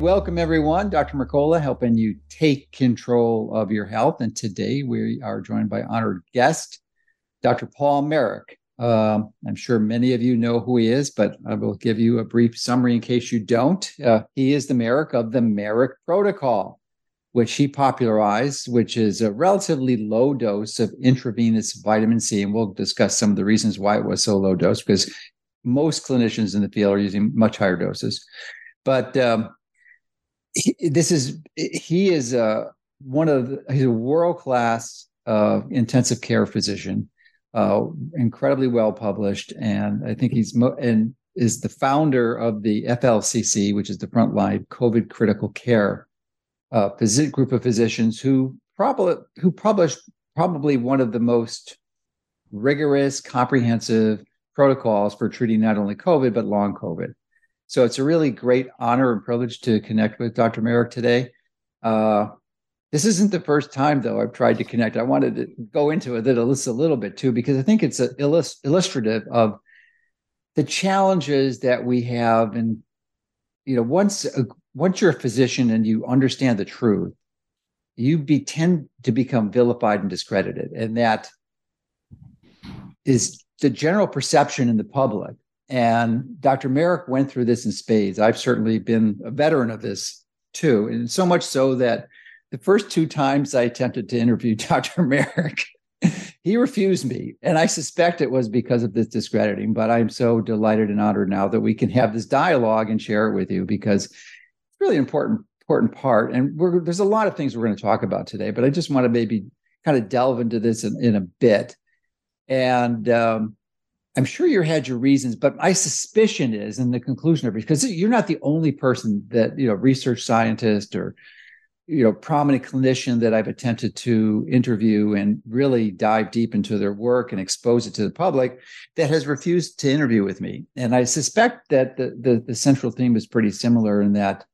Welcome, everyone. Dr. Mercola helping you take control of your health. And today we are joined by honored guest, Dr. Paul Marik. Um, I'm sure many of you know who he is, but I will give you a brief summary in case you don't. Uh, he is the Marik of the Marik Protocol, which he popularized, which is a relatively low dose of intravenous vitamin C. And we'll discuss some of the reasons why it was so low dose, because most clinicians in the field are using much higher doses. But um, this is he is uh, one of the, he's a world class uh, intensive care physician, uh, incredibly well published, and I think he's mo- and is the founder of the FLCC, which is the Frontline COVID Critical Care uh, phys- group of physicians who probably who published probably one of the most rigorous, comprehensive protocols for treating not only COVID but long COVID. So it's a really great honor and privilege to connect with Dr. Marik today. Uh, this isn't the first time, though, I've tried to connect. I wanted to go into it a little bit too, because I think it's illust- illustrative of the challenges that we have. And you know, once uh, once you're a physician and you understand the truth, you be tend to become vilified and discredited, and that is the general perception in the public and Dr. Marik went through this in spades. I've certainly been a veteran of this too. And so much so that the first two times I attempted to interview Dr. Marik, he refused me. And I suspect it was because of this discrediting, but I'm so delighted and honored now that we can have this dialogue and share it with you because it's really important important part. And there's a lot of things we're going to talk about today, but I just want to maybe kind of delve into this in, in a bit. And um, I'm sure you had your reasons, but my suspicion is, in the conclusion of because you're not the only person that you know, research scientist or you know, prominent clinician that I've attempted to interview and really dive deep into their work and expose it to the public that has refused to interview with me. And I suspect that the the, the central theme is pretty similar in that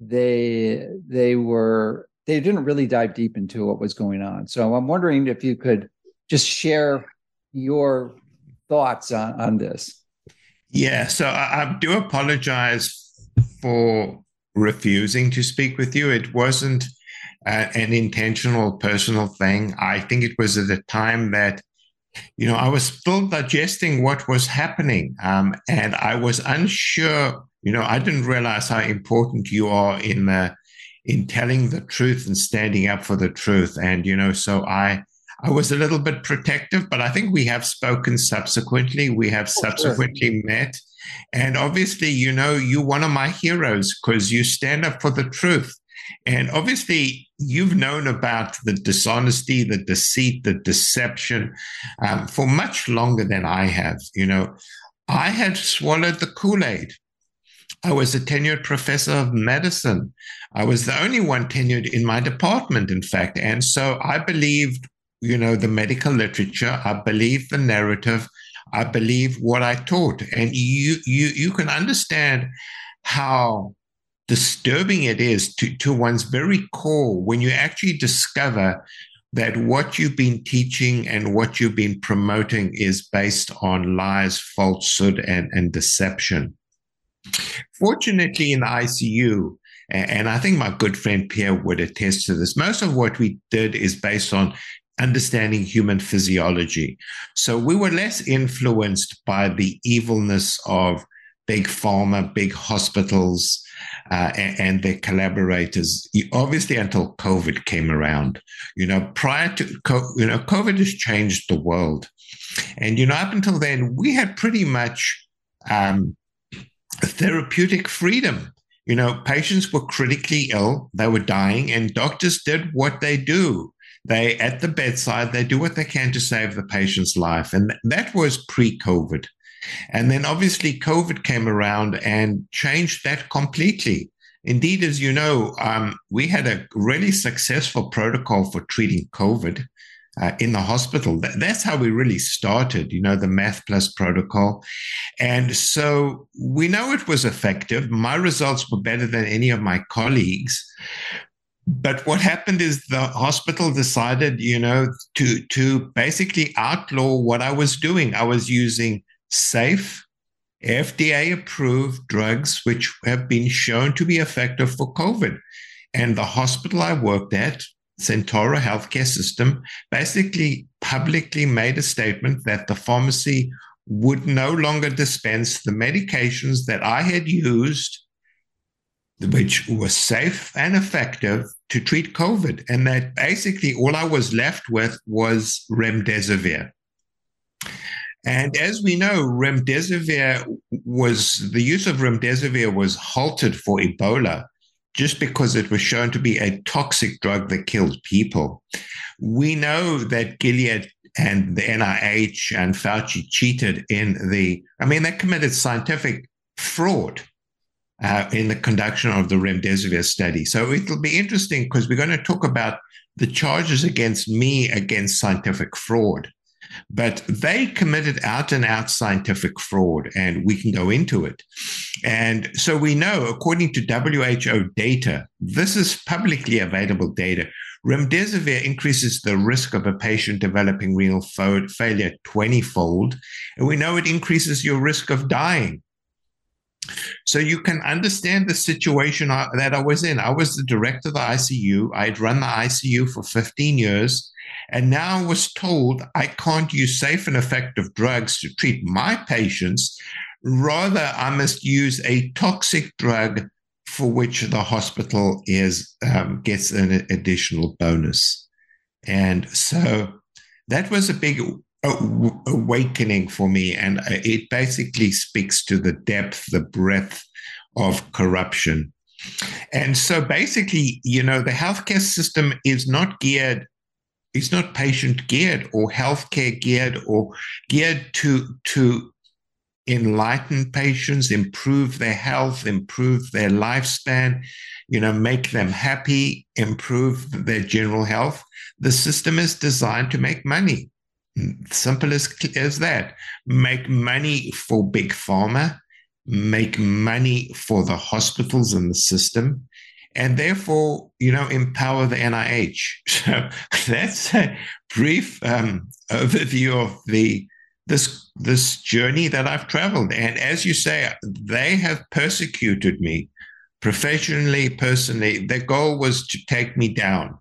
they they were they didn't really dive deep into what was going on. So I'm wondering if you could just share your thoughts on, on this. Yeah, so I, I do apologize for refusing to speak with you. It wasn't uh, an intentional personal thing. I think it was at a time that, you know, I was still digesting what was happening. Um, and I was unsure, you know, I didn't realize how important you are in the, in telling the truth and standing up for the truth. And, you know, so I, I was a little bit protective, but I think we have spoken subsequently. We have oh, subsequently met. And obviously, you know, you're one of my heroes because you stand up for the truth. And obviously, you've known about the dishonesty, the deceit, the deception um, for much longer than I have. You know, I had swallowed the Kool Aid. I was a tenured professor of medicine. I was the only one tenured in my department, in fact. And so I believed you know, the medical literature. I believe the narrative. I believe what I taught. And you you you can understand how disturbing it is to, to one's very core when you actually discover that what you've been teaching and what you've been promoting is based on lies, falsehood, and, and deception. Fortunately, in the ICU, and I think my good friend Pierre would attest to this. Most of what we did is based on understanding human physiology. So we were less influenced by the evilness of big pharma, big hospitals, uh, and, and, their collaborators. Obviously, until COVID came around, you know, prior to you know, COVID has changed the world, and you know, up until then, we had pretty much um, therapeutic freedom. You know, patients were critically ill; they were dying, and doctors did what they do they, at the bedside, they do what they can to save the patient's life. And that was pre COVID. And then obviously COVID came around and changed that completely. Indeed, as you know, um, we had a really successful protocol for treating COVID uh, in the hospital. That's how we really started, you know, the Math Plus protocol. And so we know it was effective. My results were better than any of my colleagues. But what happened is the hospital decided, you know, to to basically outlaw what I was doing. I was using safe, FDA approved drugs which have been shown to be effective for COVID. And the hospital I worked at, Sentara Healthcare System basically publicly made a statement that the pharmacy would no longer dispense the medications that I had used, which was safe and effective to treat COVID. And that basically all I was left with was remdesivir. And as we know, remdesivir was the use of remdesivir was halted for Ebola just because it was shown to be a toxic drug that killed people. We know that Gilead and the NIH and Fauci cheated in the, I mean, they committed scientific fraud uh, in the conduction of the remdesivir study. So it'll be interesting because we're going to talk about the charges against me against scientific fraud. But they committed out and out scientific fraud, and we can go into it. And so we know, according to WHO data, this is publicly available data. Remdesivir increases the risk of a patient developing renal failure 20 fold. And we know it increases your risk of dying. So you can understand the situation that I was in. I was the director of the ICU. I had run the ICU for 15 years. And now I was told I can't use safe and effective drugs to treat my patients. Rather, I must use a toxic drug for which the hospital is um, gets an additional bonus. And so that was a big awakening for me. And uh, it basically speaks to the depth, the breadth of corruption. And so basically, you know, the healthcare system is not geared it's not patient geared or healthcare geared or geared to to enlighten patients, improve their health, improve their lifespan, you know, make them happy, improve their general health. The system is designed to make money. Simple as, as that. Make money for big pharma, make money for the hospitals and the system, and therefore, you know, empower the NIH. So that's a brief um, overview of the this this journey that I've traveled. And as you say, they have persecuted me professionally, personally. Their goal was to take me down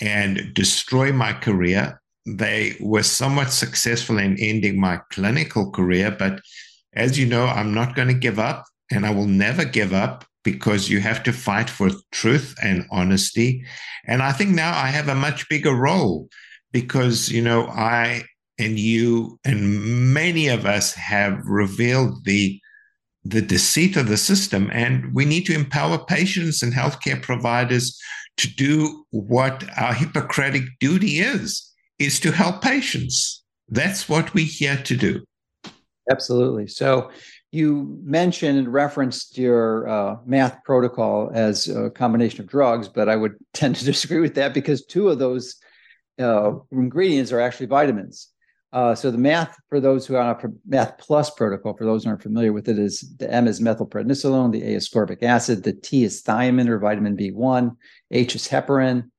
and destroy my career. They were somewhat successful in ending my clinical career, but as you know, I'm not going to give up and I will never give up because you have to fight for truth and honesty. And I think now I have a much bigger role because, you know, I and you and many of us have revealed the the deceit of the system and we need to empower patients and healthcare providers to do what our hippocratic duty is is to help patients. That's what we're here to do. Absolutely. So you mentioned and referenced your uh, math protocol as a combination of drugs, but I would tend to disagree with that because two of those uh, ingredients are actually vitamins. Uh, so the math for those who are on a math plus protocol, for those who aren't familiar with it, is the M is methylprednisolone, the A is ascorbic acid, the T is thiamine or vitamin B1, H is heparin,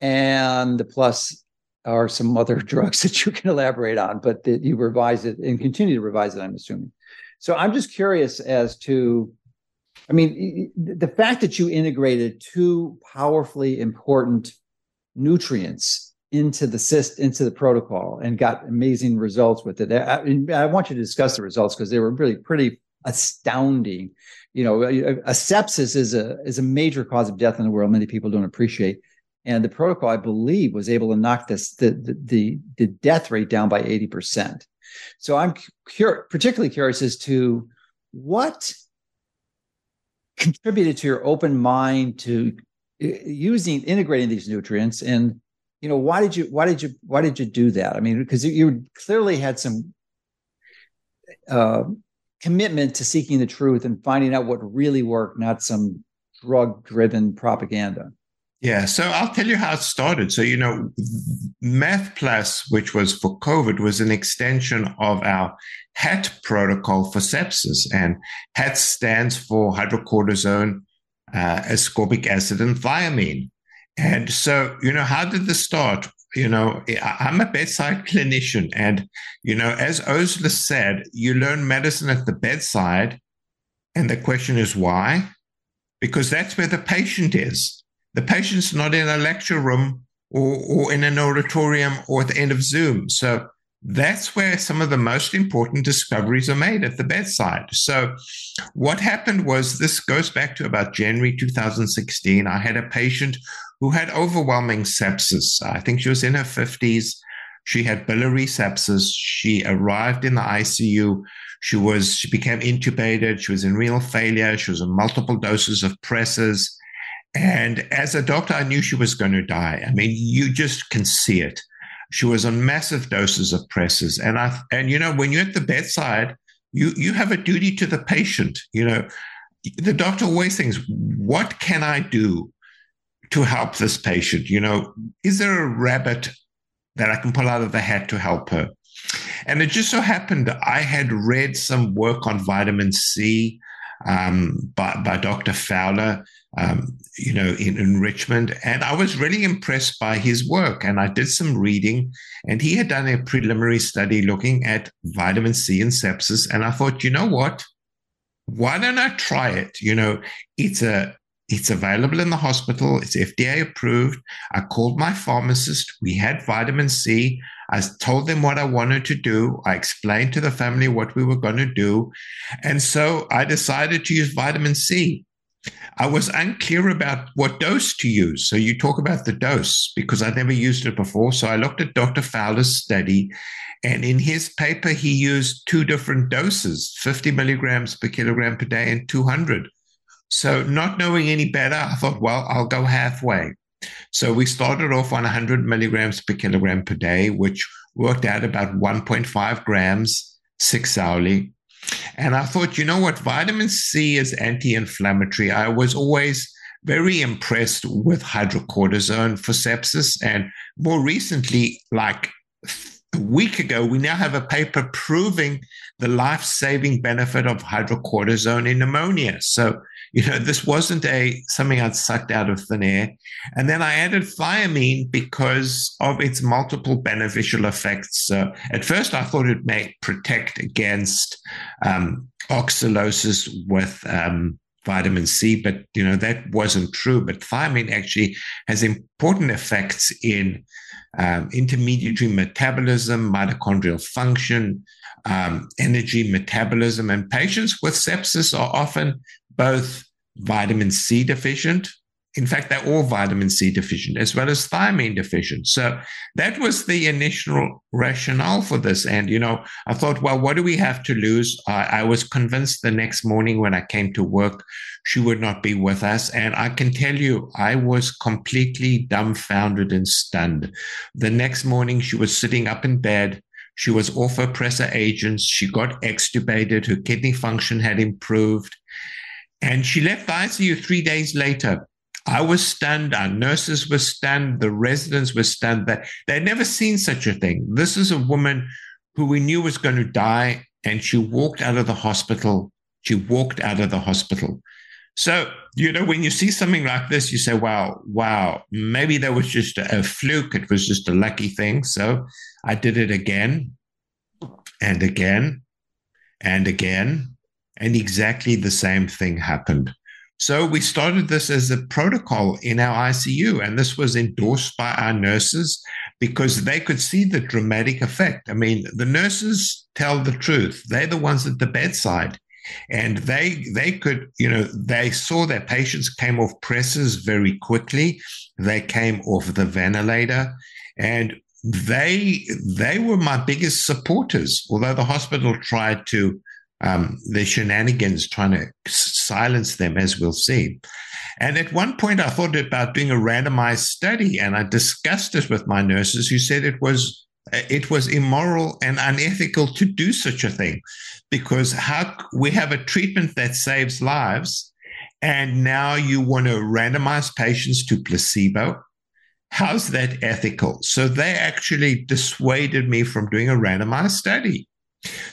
and the plus are some other drugs that you can elaborate on, but that you revise it and continue to revise it, I'm assuming. So I'm just curious as to, I mean, the fact that you integrated two powerfully important nutrients into the cyst into the protocol and got amazing results with it. I, I want you to discuss the results because they were really pretty astounding. You know, a, a sepsis is a is a major cause of death in the world. Many people don't appreciate and the protocol, I believe, was able to knock this the the, the death rate down by eighty percent. So I'm cur- particularly curious as to what contributed to your open mind to uh, using integrating these nutrients and you know why did you why did you why did you do that i mean because you clearly had some uh, commitment to seeking the truth and finding out what really worked not some drug driven propaganda? Yeah, so I'll tell you how it started. So, you know, Math Plus, which was for COVID, was an extension of our HAT protocol for sepsis. And HAT stands for hydrocortisone, uh, ascorbic acid, and thiamine. And so, you know, how did this start? You know, I'm a bedside clinician. And, you know, as Osler said, you learn medicine at the bedside. And the question is why? Because that's where the patient is the patient's not in a lecture room or, or in an auditorium or at the end of Zoom. So that's where some of the most important discoveries are made at the bedside. So, what happened was this goes back to about January 2016. I had a patient who had overwhelming sepsis. I think she was in her 50s. She had biliary sepsis. She arrived in the ICU. She was she became intubated. She was in renal failure. She was on multiple doses of pressors. And as a doctor, I knew she was going to die. I mean, you just can see it. She was on massive doses of pressors. And I and you know, when you're at the bedside, you you have a duty to the patient. You know, the doctor always thinks, what can I do to help this patient? You know, is there a rabbit that I can pull out of the hat to help her? And it just so happened I had read some work on vitamin C um, by, by Dr. Fowler, um, you know, in, in Richmond. And I was really impressed by his work. And I did some reading, and he had done a preliminary study looking at vitamin C and sepsis. And I thought, you know what? Why don't I try it? You know, it's a it's available in the hospital. It's FDA approved. I called my pharmacist. We had vitamin C. I told them what I wanted to do. I explained to the family what we were going to do. And so I decided to use vitamin C. I was unclear about what dose to use. So you talk about the dose because I'd never used it before. So I looked at Dr. Fowler's study, and in his paper, he used two different doses 50 milligrams per kilogram per day and 200. So, not knowing any better, I thought, well, I'll go halfway. So we started off on 100 milligrams per kilogram per day, which worked out about 1.5 grams six hourly. And I thought, you know what? Vitamin C is anti inflammatory. I was always very impressed with hydrocortisone for sepsis. And more recently, like a week ago, we now have a paper proving the life saving benefit of hydrocortisone in pneumonia. So you know, this wasn't a something I'd sucked out of thin air. And then I added thiamine because of its multiple beneficial effects. So at first, I thought it may protect against um, oxalosis with um, vitamin C, but you know that wasn't true. But thiamine actually has important effects in um, intermediary metabolism, mitochondrial function, um, energy metabolism, and patients with sepsis are often both vitamin C deficient. In fact, they're all vitamin C deficient as well as thiamine deficient. So that was the initial rationale for this. And, you know, I thought, well, what do we have to lose? Uh, I was convinced the next morning when I came to work, she would not be with us. And I can tell you, I was completely dumbfounded and stunned. The next morning, she was sitting up in bed. She was off her pressor agents. She got extubated. Her kidney function had improved. And she left the ICU three days later. I was stunned. Our nurses were stunned. The residents were stunned that they'd never seen such a thing. This is a woman who we knew was going to die, and she walked out of the hospital. She walked out of the hospital. So, you know, when you see something like this, you say, wow, wow, maybe that was just a, a fluke. It was just a lucky thing. So I did it again and again and again and exactly the same thing happened. So we started this as a protocol in our ICU, and this was endorsed by our nurses because they could see the dramatic effect. I mean, the nurses tell the truth; they're the ones at the bedside, and they they could, you know, they saw their patients came off pressors very quickly. They came off the ventilator, and they they were my biggest supporters. Although the hospital tried to um, the shenanigans trying to silence them, as we'll see. And at one point, I thought about doing a randomized study, and I discussed it with my nurses, who said it was it was immoral and unethical to do such a thing, because how we have a treatment that saves lives, and now you want to randomize patients to placebo. How's that ethical? So they actually dissuaded me from doing a randomized study.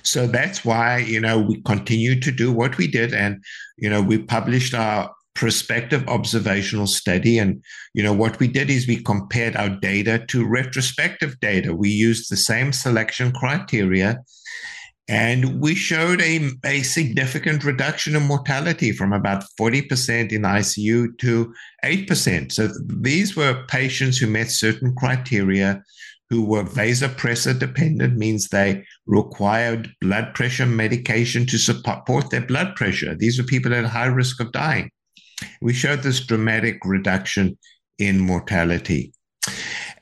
So that's why, you know, we continue to do what we did. And, you know, we published our prospective observational study. And, you know, what we did is we compared our data to retrospective data. We used the same selection criteria and we showed a, a significant reduction in mortality from about 40% in ICU to 8%. So these were patients who met certain criteria who were vasopressor dependent, means they required blood pressure medication to support their blood pressure. These were people at high risk of dying. We showed this dramatic reduction in mortality.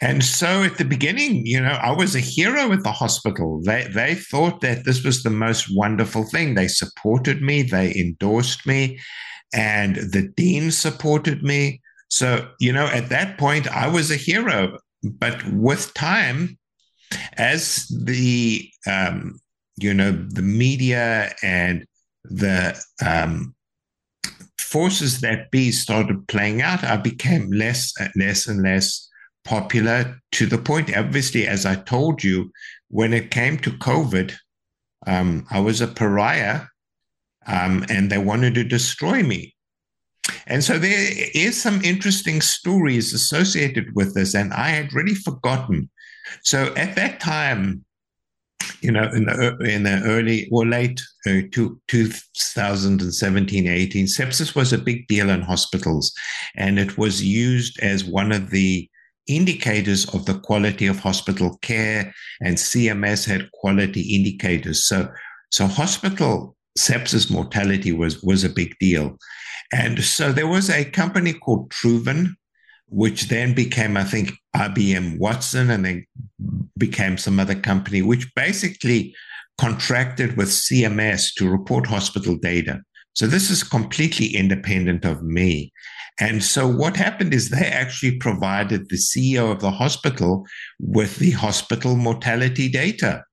And so at the beginning, you know, I was a hero at the hospital. They they thought that this was the most wonderful thing. They supported me, they endorsed me, and the dean supported me. So, you know, at that point I was a hero. But with time, as the um, you know, the media and the um, forces that be started playing out, I became less, and less and less popular to the point, obviously, as I told you, when it came to COVID, um, I was a pariah um, and they wanted to destroy me. And so there is some interesting stories associated with this, and I had really forgotten. So at that time, you know, in the, in the early or late uh, to 2017, 18, sepsis was a big deal in hospitals, and it was used as one of the indicators of the quality of hospital care, and CMS had quality indicators. So, so hospital sepsis mortality was was a big deal, and so there was a company called Truven, which then became, I think, IBM Watson, and then became some other company, which basically contracted with CMS to report hospital data. So this is completely independent of me. And so what happened is they actually provided the CEO of the hospital with the hospital mortality data.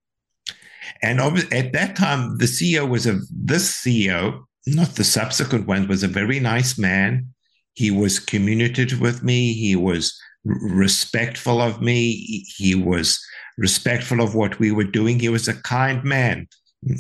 And at that time, the CEO was a this CEO, not the subsequent one, was a very nice man. He was communicative with me. He was respectful of me. He was respectful of what we were doing. He was a kind man.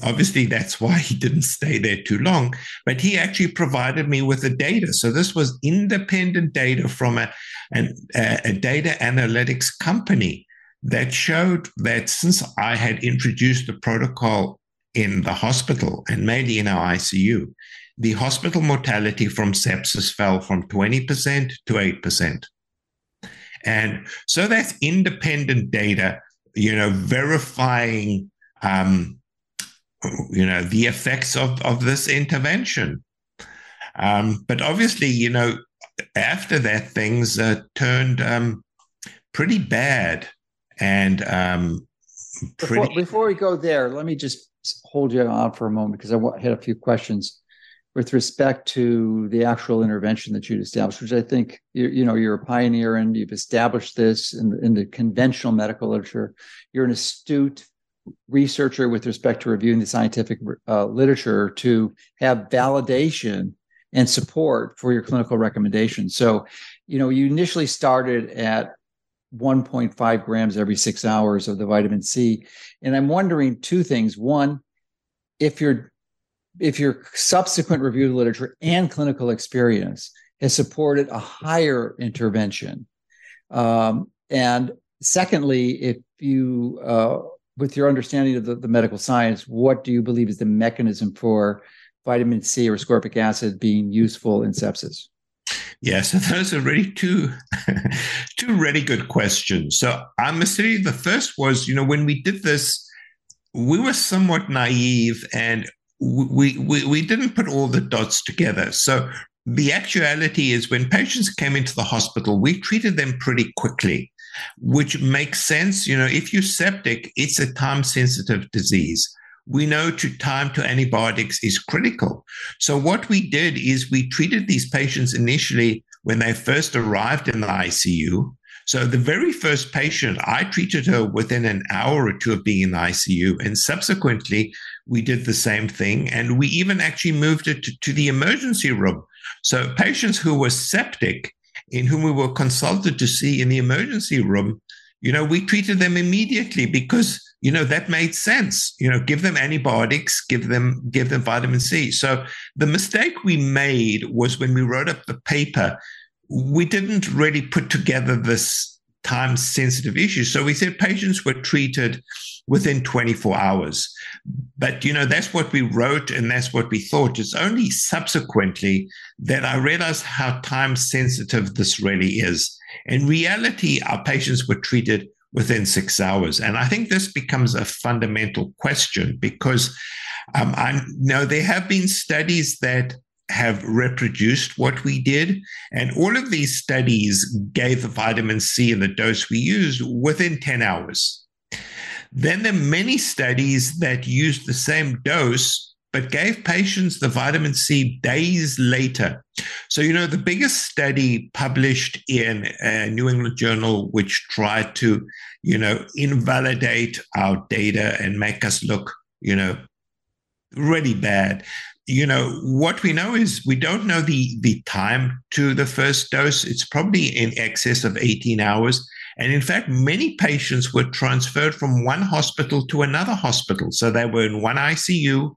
Obviously, that's why he didn't stay there too long, but he actually provided me with the data. So this was independent data from a, a data analytics company that showed that since I had introduced the protocol in the hospital and mainly in our ICU, the hospital mortality from sepsis fell from 20% to 8%. And so that's independent data, you know, verifying um, you know the effects of of this intervention um, but obviously you know after that things uh, turned um, pretty bad and um, pretty before, before, we go there let me just hold you on for a moment because i had a few questions with respect to the actual intervention that you'd established which i think you, you know you're a pioneer and you've established this in the, in the conventional medical literature you're an astute researcher with respect to reviewing the scientific uh, literature to have validation and support for your clinical recommendations. So, you know, you initially started at 1.5 grams every six hours of the vitamin C. And I'm wondering two things. One, if your if your subsequent review of literature and clinical experience has supported a higher intervention. Um, and secondly, if you uh, with your understanding of the, the, medical science, what do you believe is the mechanism for vitamin C or ascorbic acid being useful in sepsis? Yeah, so those are really two two really good questions. So I must say the first was, you know, when we did this, we were somewhat naive and we, we we didn't put all the dots together. So the actuality is when patients came into the hospital, we treated them pretty quickly which makes sense. You know, if you're septic, it's a time sensitive disease. We know to time to antibiotics is critical. So what we did is we treated these patients initially when they first arrived in the ICU. So the very first patient, I treated her within an hour or two of being in the ICU. And subsequently, we did the same thing. And we even actually moved it to, to the emergency room So patients who were septic, in whom we were consulted to see in the emergency room, you know, we treated them immediately because you know that made sense. You know give them antibiotics give them give them vitamin c. So the mistake we made was when we wrote up the paper we didn't really put together this time sensitive issue. So we said patients were treated within 24 hours. But you know that's what we wrote and that's what we thought. It's only subsequently that i realized how time sensitive this really is. In reality our patients were treated within six hours. And I think this becomes a fundamental question because um, I know there have been studies that have reproduced what we did. And all of these studies gave the vitamin C and the dose we used within 10 hours. Then there are many studies that used the same dose but gave patients the vitamin C days later. So, you know, the biggest study published in a New England Journal, which tried to, you know, invalidate our data and make us look, you know, really bad. You know, what we know is we don't know the, the time to the first dose. It's probably in excess of 18 hours. And in fact, many patients were transferred from one hospital to another hospital. So they were in one ICU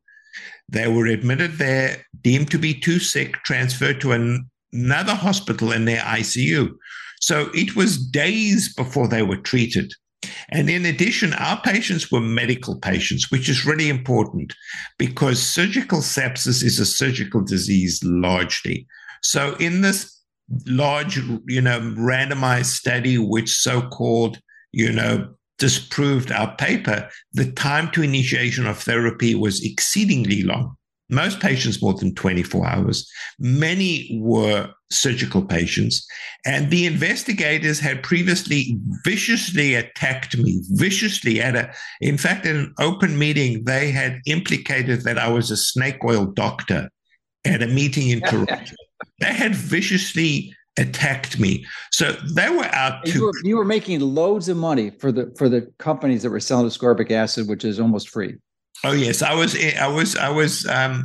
they were admitted there, deemed to be too sick, transferred to an, another hospital in their ICU. So it was days before they were treated. And in addition, our patients were medical patients, which is really important because surgical sepsis is a surgical disease largely. So in this large, you know, randomized study, which so-called, you know, disproved our paper, the time to initiation of therapy was exceedingly long. Most patients more than 24 hours. Many were surgical patients. And the investigators had previously viciously attacked me, viciously at a, in fact, in an open meeting, they had implicated that I was a snake oil doctor at a meeting in Toronto. they had viciously attacked me. So they were out to. You were, you were, making loads of money for the for the companies that were selling ascorbic acid, which is almost free. Oh yes, I was I was I was um,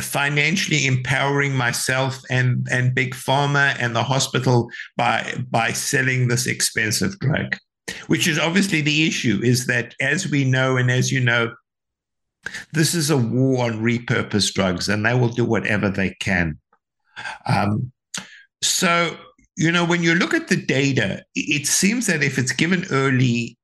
financially empowering myself and and big pharma and the hospital by by selling this expensive drug, which is obviously the issue. Is that as we know and as you know. This is a war on repurposed drugs, and they will do whatever they can. Um, so, you know, when you look at the data, it seems that if it's given early,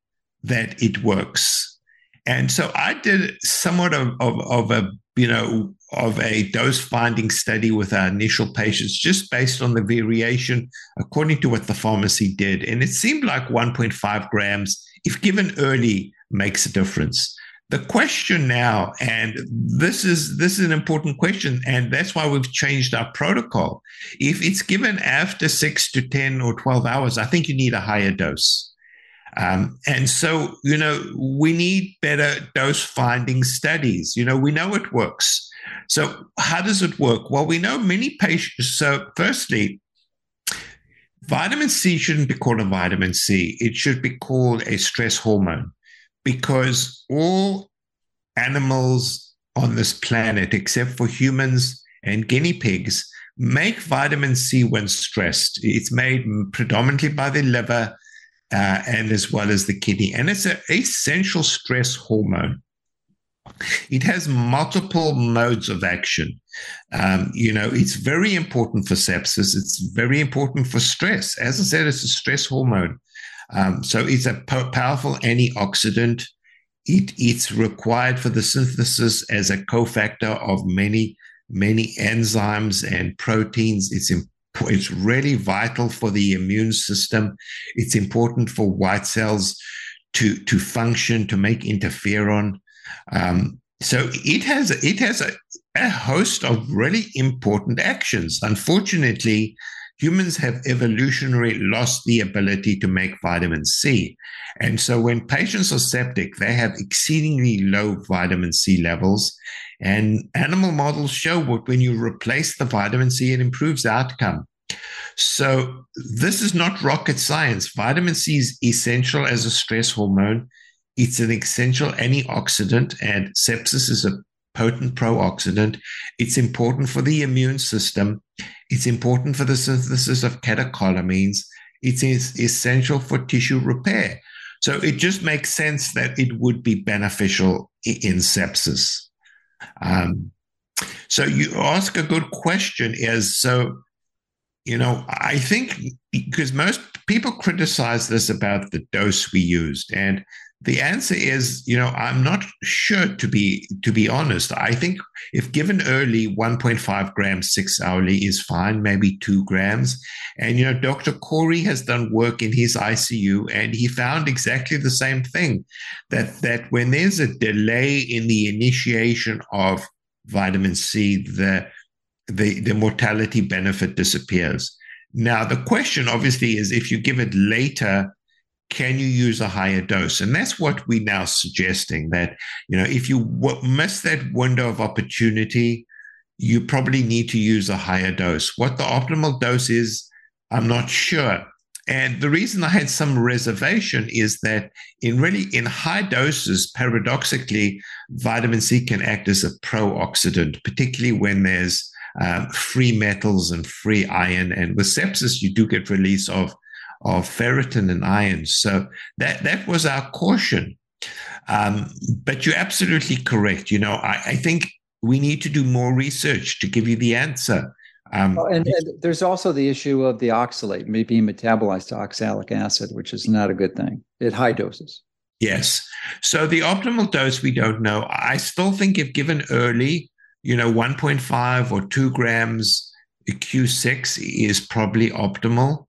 that it works. And so I did somewhat of, of, of a, you know, of a dose finding study with our initial patients just based on the variation according to what the pharmacy did. And it seemed like 1.5 grams, if given early, makes a difference. The question now, and this is this is an important question, and that's why we've changed our protocol. If it's given after six to ten or twelve hours, I think you need a higher dose. Um, and so, you know, we need better dose finding studies. You know, we know it works. So, how does it work? Well, we know many patients. So, firstly, vitamin C shouldn't be called a vitamin C, it should be called a stress hormone because all animals on this planet, except for humans and guinea pigs, make vitamin C when stressed. It's made predominantly by the liver uh, and as well as the kidney, and it's an essential stress hormone. It has multiple modes of action. Um, you know, it's very important for sepsis. It's very important for stress. As I said, it's a stress hormone. Um, so it's a po- powerful antioxidant. It, it's required for the synthesis as a cofactor of many, many enzymes and proteins. It's it's really vital for the immune system. It's important for white cells to to function to make interferon. Um, so it has it has a, a host of really important actions. Unfortunately, humans have evolutionarily lost the ability to make vitamin C. And so when patients are septic, they have exceedingly low vitamin C levels. And animal models show what when you replace the vitamin C, it improves outcome. So this is not rocket science. Vitamin C is essential as a stress hormone. It's an essential antioxidant, and sepsis is a potent pro-oxidant. It's important for the immune system. It's important for the synthesis of catecholamines. It is essential for tissue repair. So it just makes sense that it would be beneficial in sepsis. Um, so you ask a good question is so, you know, I think because most people criticize this about the dose we used. And the answer is, you know, I'm not sure to be to be honest. I think if given early, 1.5 grams six hourly is fine, maybe two grams. And you know, Dr. Kory has done work in his ICU, and he found exactly the same thing that that when there's a delay in the initiation of vitamin C, the the, the mortality benefit disappears. Now, the question obviously is if you give it later, can you use a higher dose? And that's what we're now suggesting that, you know, if you w- miss that window of opportunity, you probably need to use a higher dose. What the optimal dose is, I'm not sure. And the reason I had some reservation is that in really in high doses, paradoxically, vitamin C can act as a pro-oxidant, particularly when there's um, free metals and free iron. And with sepsis, you do get release of of ferritin and iron. So that that was our caution. Um, but you're absolutely correct. You know, I, I think we need to do more research to give you the answer. Um, oh, and, and, there's also the issue of the oxalate being metabolized to oxalic acid, which is not a good thing at high doses. Yes. So the optimal dose, we don't know. I still think if given early, you know, 1.5 or 2 grams Q6 is probably optimal.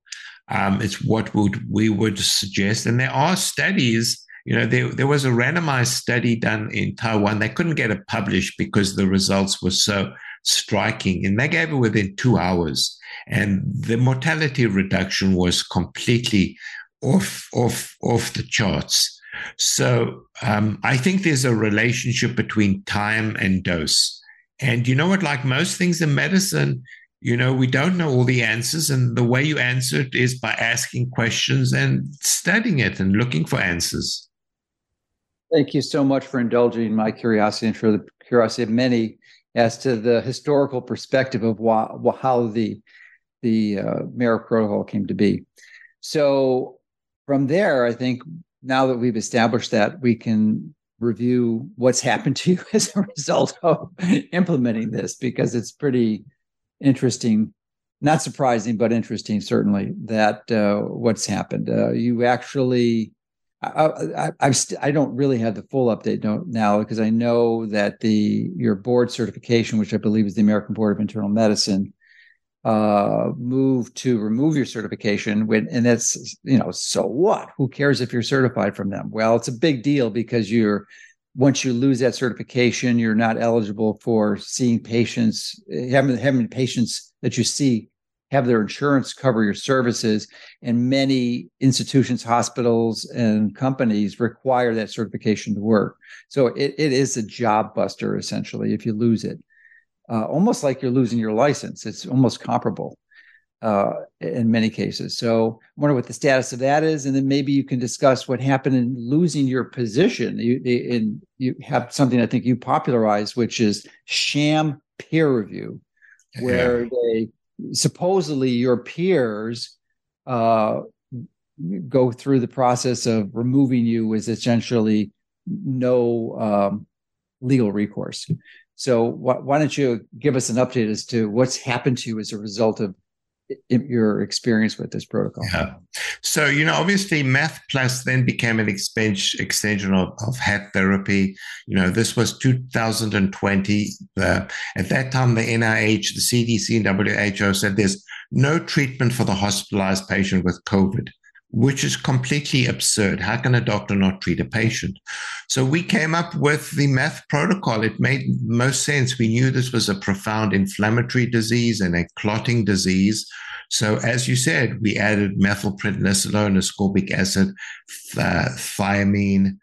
Um, it's what would we would suggest. And there are studies you know, there, there was a randomized study done in Taiwan. They couldn't get it published because the results were so striking. And they gave it within two hours. And the mortality reduction was completely off, off, off the charts. So um, I think there's a relationship between time and dose. And you know what? Like most things in medicine, you know, we don't know all the answers. And the way you answer it is by asking questions and studying it and looking for answers. Thank you so much for indulging my curiosity and for the curiosity of many as to the historical perspective of why, how the the uh, protocol came to be. So from there, I think now that we've established that, we can review what's happened to you as a result of implementing this because it's pretty interesting not surprising but interesting certainly that uh, what's happened uh, you actually I, I, st- I don't really have the full update now because I know that the your board certification, which I believe is the American Board of Internal Medicine, uh, moved to remove your certification. When and that's you know so what? Who cares if you're certified from them? Well, it's a big deal because you're once you lose that certification, you're not eligible for seeing patients having having patients that you see have their insurance cover your services. And many institutions, hospitals, and companies require that certification to work. So it, it is a job buster, essentially, if you lose it. Uh, almost like you're losing your license. It's almost comparable uh, in many cases. So I wonder what the status of that is. And then maybe you can discuss what happened in losing your position. You, in, you have something I think you popularized, which is sham peer review, where yeah. they supposedly your peers uh, go through the process of removing you with essentially no um, legal recourse. So wh- why don't you give us an update as to what's happened to you as a result of your experience with this protocol? Yeah. So, you know, obviously Math Plus then became an extension of, of HAT therapy. You know, this was 2020. The, at that time, the NIH, the CDC, and WHO said there's no treatment for the hospitalized patient with COVID which is completely absurd. How can a doctor not treat a patient? So we came up with the math protocol. It made most sense. We knew this was a profound inflammatory disease and a clotting disease. So as you said, we added methylprednisolone, ascorbic acid, th- uh, thiamine,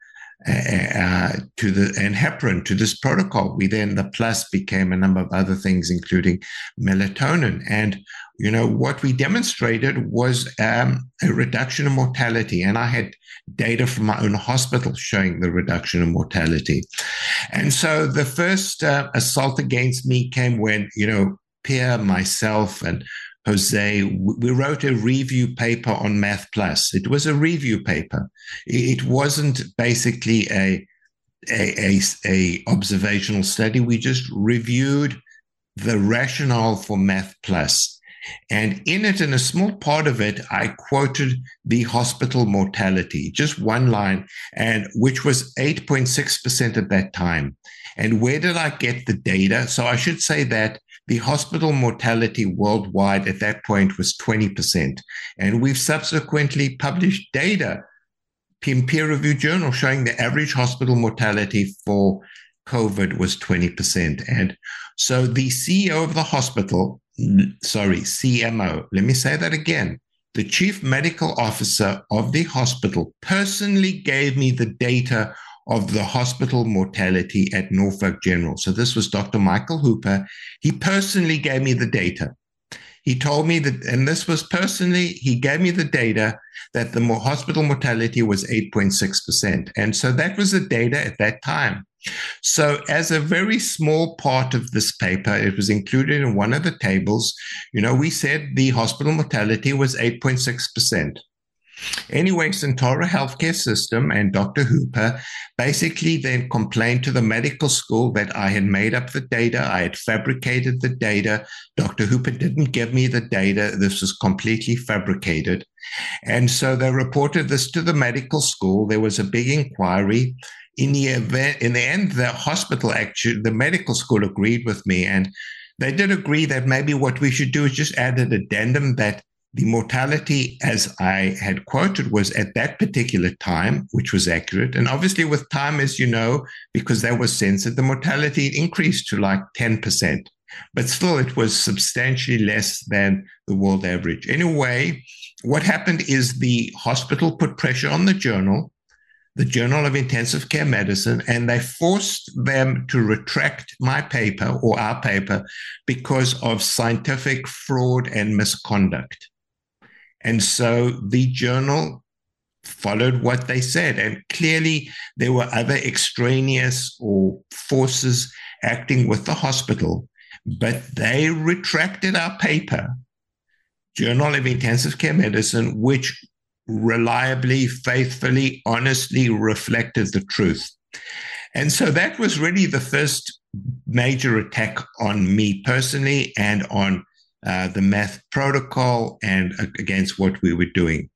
uh, to the and heparin to this protocol. We then the plus became a number of other things, including melatonin. And you know what we demonstrated was um, a reduction in mortality, and I had data from my own hospital showing the reduction in mortality. And so the first uh, assault against me came when you know Pierre, myself, and Jose, we wrote a review paper on Math Plus. It was a review paper. It wasn't basically a, a, a, a observational study. We just reviewed the rationale for Math Plus. And in it, in a small part of it, I quoted the hospital mortality, just one line, and which was 8.6% at that time. And where did I get the data? So I should say that the hospital mortality worldwide at that point was 20%. And we've subsequently published data in peer reviewed journal showing the average hospital mortality for COVID was 20%. And so the CEO of the hospital, sorry, CMO, let me say that again. The chief medical officer of the hospital personally gave me the data of the hospital mortality at Norfolk General. So this was Dr. Michael Hooper. He personally gave me the data. He told me that, and this was personally, he gave me the data that the hospital mortality was 8.6%. And so that was the data at that time. So, as a very small part of this paper, it was included in one of the tables. You know, we said the hospital mortality was 8.6%. Anyway, Sentara Healthcare System and Dr. Hooper basically then complained to the medical school that I had made up the data, I had fabricated the data. Dr. Hooper didn't give me the data. This was completely fabricated. And so they reported this to the medical school. There was a big inquiry. In the event, in the end, the hospital actually, the medical school agreed with me, and they did agree that maybe what we should do is just add an addendum that the mortality, as I had quoted, was at that particular time, which was accurate. And obviously, with time, as you know, because that was censored, the mortality increased to like 10%. But still, it was substantially less than the world average. Anyway, what happened is the hospital put pressure on the journal, the Journal of Intensive Care Medicine, and they forced them to retract my paper or our paper because of scientific fraud and misconduct. And so the journal followed what they said. And clearly, there were other extraneous or forces acting with the hospital, but they retracted our paper, Journal of Intensive Care Medicine, which reliably, faithfully, honestly reflected the truth. And so that was really the first major attack on me personally and on uh, the math protocol and against what we were doing.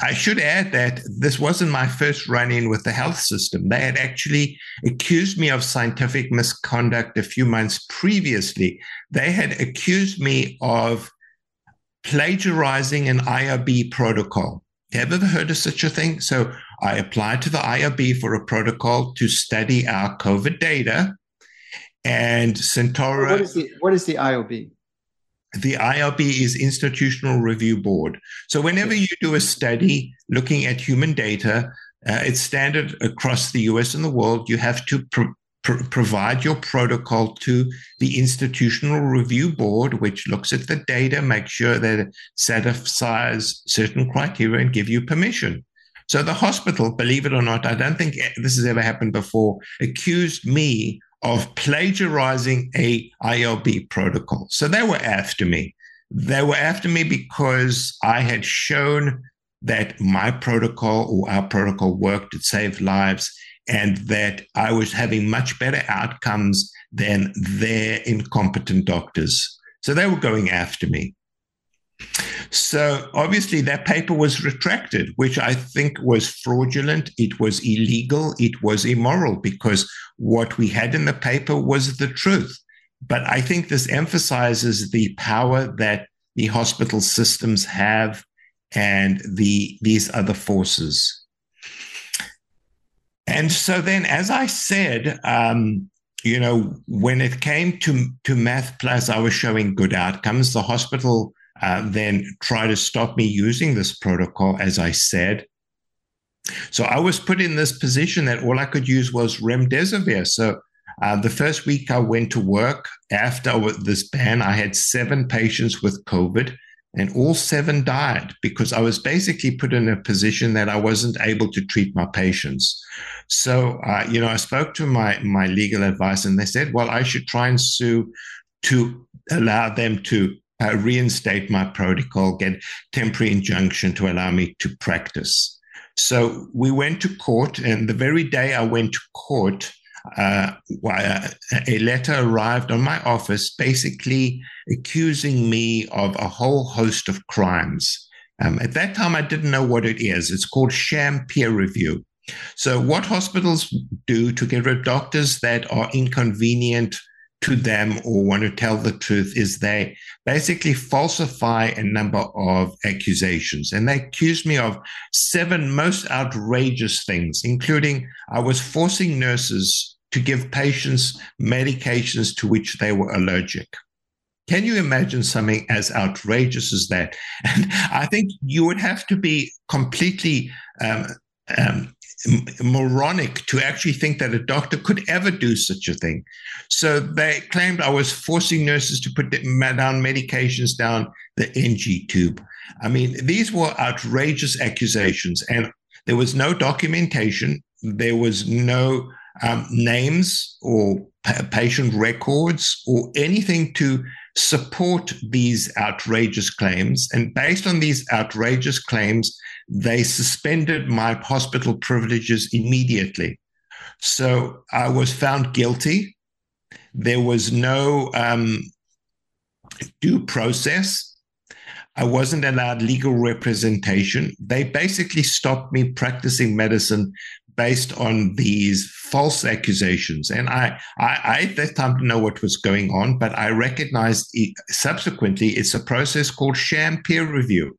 I should add that this wasn't my first run in with the health system. They had actually accused me of scientific misconduct a few months previously. They had accused me of plagiarizing an IRB protocol. Have you ever heard of such a thing? So I applied to the IRB for a protocol to study our COVID data. And Sentara. What is the, what is the IRB? The IRB is Institutional Review Board. So whenever you do a study looking at human data, uh, it's standard across the US and the world. You have to pro- pro- provide your protocol to the Institutional Review Board, which looks at the data, makes sure that it satisfies certain criteria, and give you permission. So the hospital, believe it or not, I don't think this has ever happened before, accused me of plagiarizing a IRB protocol. So they were after me. They were after me because I had shown that my protocol or our protocol worked, it saved lives, and that I was having much better outcomes than their incompetent doctors. So they were going after me. So obviously that paper was retracted, which I think was fraudulent. It was illegal. It was immoral because what we had in the paper was the truth. But I think this emphasizes the power that the hospital systems have and the these other forces. And so then, as I said, um, you know, when it came to to Math Plus, I was showing good outcomes. The hospital uh, then try to stop me using this protocol, as I said. So I was put in this position that all I could use was remdesivir. So uh, the first week I went to work after this ban, I had seven patients with COVID, and all seven died because I was basically put in a position that I wasn't able to treat my patients. So, uh, you know, I spoke to my my legal advice, and they said, well, I should try and sue to allow them to uh, reinstate my protocol, get temporary injunction to allow me to practice. So we went to court, and the very day I went to court, uh, a letter arrived on my office basically accusing me of a whole host of crimes. Um, at that time, I didn't know what it is. It's called sham peer review. So, what hospitals do to get rid of doctors that are inconvenient to them or want to tell the truth is they basically falsify a number of accusations. And they accused me of seven most outrageous things, including I was forcing nurses to give patients medications to which they were allergic. Can you imagine something as outrageous as that? And I think you would have to be completely um, um, moronic to actually think that a doctor could ever do such a thing. So they claimed I was forcing nurses to put down medications down the NG tube. I mean, these were outrageous accusations, and there was no documentation. There was no um, names or patient records or anything to support these outrageous claims. And based on these outrageous claims, they suspended my hospital privileges immediately. So I was found guilty. There was no um, due process. I wasn't allowed legal representation. They basically stopped me practicing medicine based on these false accusations. And I, I, I, at that time didn't know what was going on, but I recognized it, subsequently it's a process called sham peer review,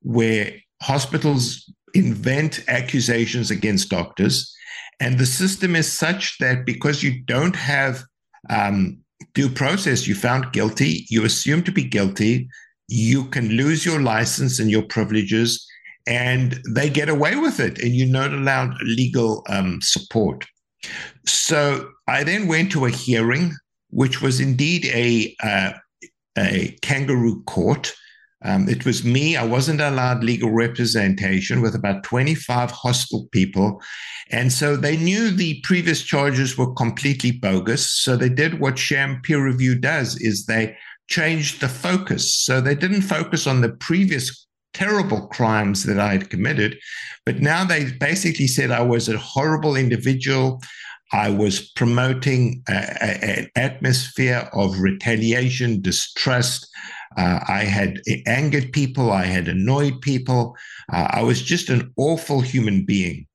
where hospitals invent accusations against doctors. And the system is such that because you don't have um, due process, you found guilty, you assume to be guilty, you can lose your license and your privileges, and they get away with it, and you're not allowed legal um, support. So I then went to a hearing, which was indeed a uh, a kangaroo court. Um, it was me. I wasn't allowed legal representation with about 25 hostile people. And so they knew the previous charges were completely bogus. So they did what sham peer review does is they changed the focus. So they didn't focus on the previous terrible crimes that I had committed, but now they basically said I was a horrible individual. I was promoting a, a, an atmosphere of retaliation, distrust, uh, I had angered people. I had annoyed people. Uh, I was just an awful human being,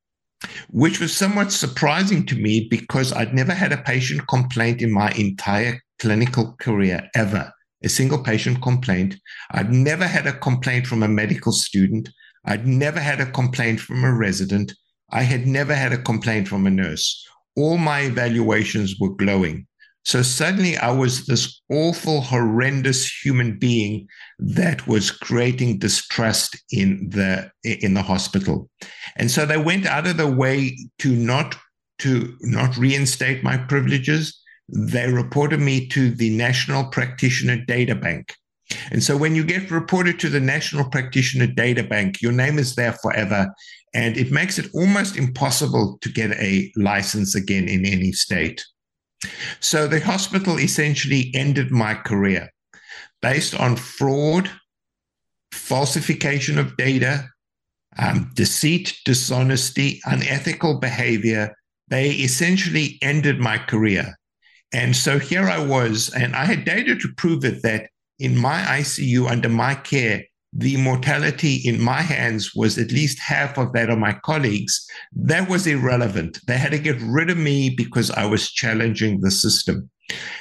which was somewhat surprising to me because I'd never had a patient complaint in my entire clinical career ever. A single patient complaint. I'd never had a complaint from a medical student. I'd never had a complaint from a resident. I had never had a complaint from a nurse. All my evaluations were glowing. So suddenly I was this awful, horrendous human being that was creating distrust in the in the hospital. And so they went out of the way to not to not reinstate my privileges. They reported me to the National Practitioner Data Bank. And so when you get reported to the National Practitioner Data Bank, your name is there forever. And it makes it almost impossible to get a license again in any state. So the hospital essentially ended my career based on fraud, falsification of data, um, deceit, dishonesty, unethical behavior. They essentially ended my career. And so here I was, and I had data to prove it that in my ICU, under my care, the mortality in my hands was at least half of that of my colleagues, that was irrelevant. They had to get rid of me because I was challenging the system.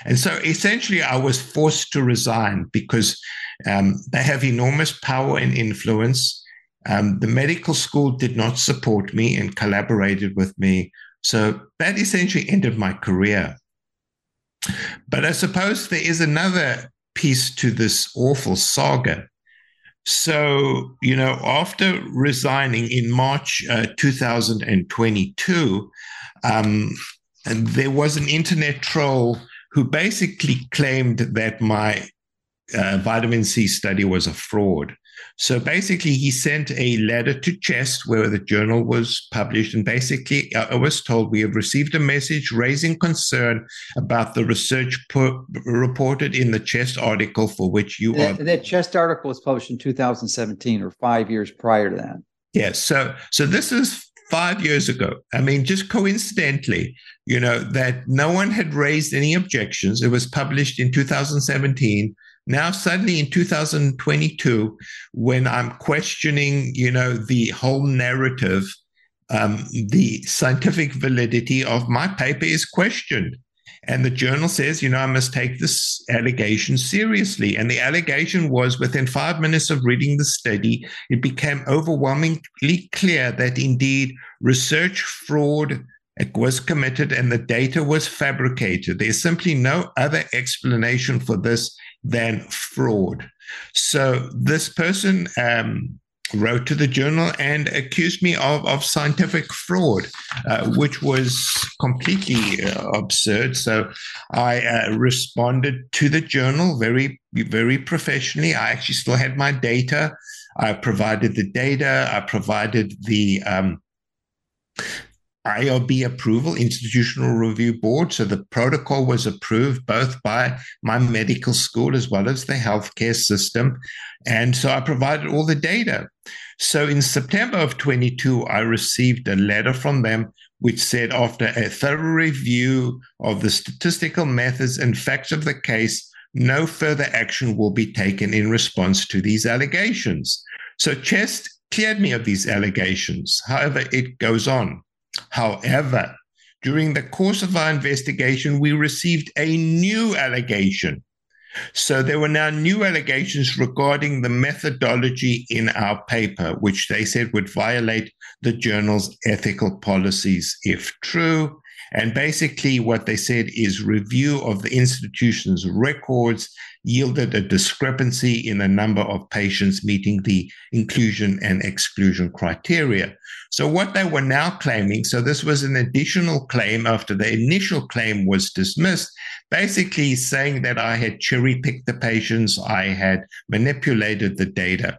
And so essentially, I was forced to resign because um, they have enormous power and influence. Um, the medical school did not support me and collaborated with me. So that essentially ended my career. But I suppose there is another piece to this awful saga So, you know, after resigning in March uh, 2022, um, there was an internet troll who basically claimed that my uh, vitamin C study was a fraud. So basically, he sent a letter to CHEST where the journal was published. And basically, I was told we have received a message raising concern about the research put, reported in the CHEST article for which you that, are. That CHEST article was published in 2017 or five years prior to that. Yes. So, so this is five years ago. I mean, just coincidentally, you know, that no one had raised any objections. It was published in 2017. Now, suddenly in 2022, when I'm questioning, you know, the whole narrative, um, the scientific validity of my paper is questioned. And the journal says, you know, I must take this allegation seriously. And the allegation was within five minutes of reading the study, it became overwhelmingly clear that indeed research fraud was committed and the data was fabricated. There's simply no other explanation for this than fraud. So this person um, wrote to the journal and accused me of, of scientific fraud, uh, which was completely uh, absurd. So I uh, responded to the journal very, very professionally. I actually still had my data. I provided the data. I provided the um, IRB approval, Institutional Review Board. So the protocol was approved both by my medical school as well as the healthcare system. And so I provided all the data. So in September of 22, I received a letter from them which said after a thorough review of the statistical methods and facts of the case, no further action will be taken in response to these allegations. So Chest cleared me of these allegations. However, it goes on. However, during the course of our investigation, we received a new allegation. So there were now new allegations regarding the methodology in our paper, which they said would violate the journal's ethical policies if true. And basically, what they said is review of the institution's records yielded a discrepancy in the number of patients meeting the inclusion and exclusion criteria. So, what they were now claiming, so this was an additional claim after the initial claim was dismissed, basically saying that I had cherry picked the patients, I had manipulated the data.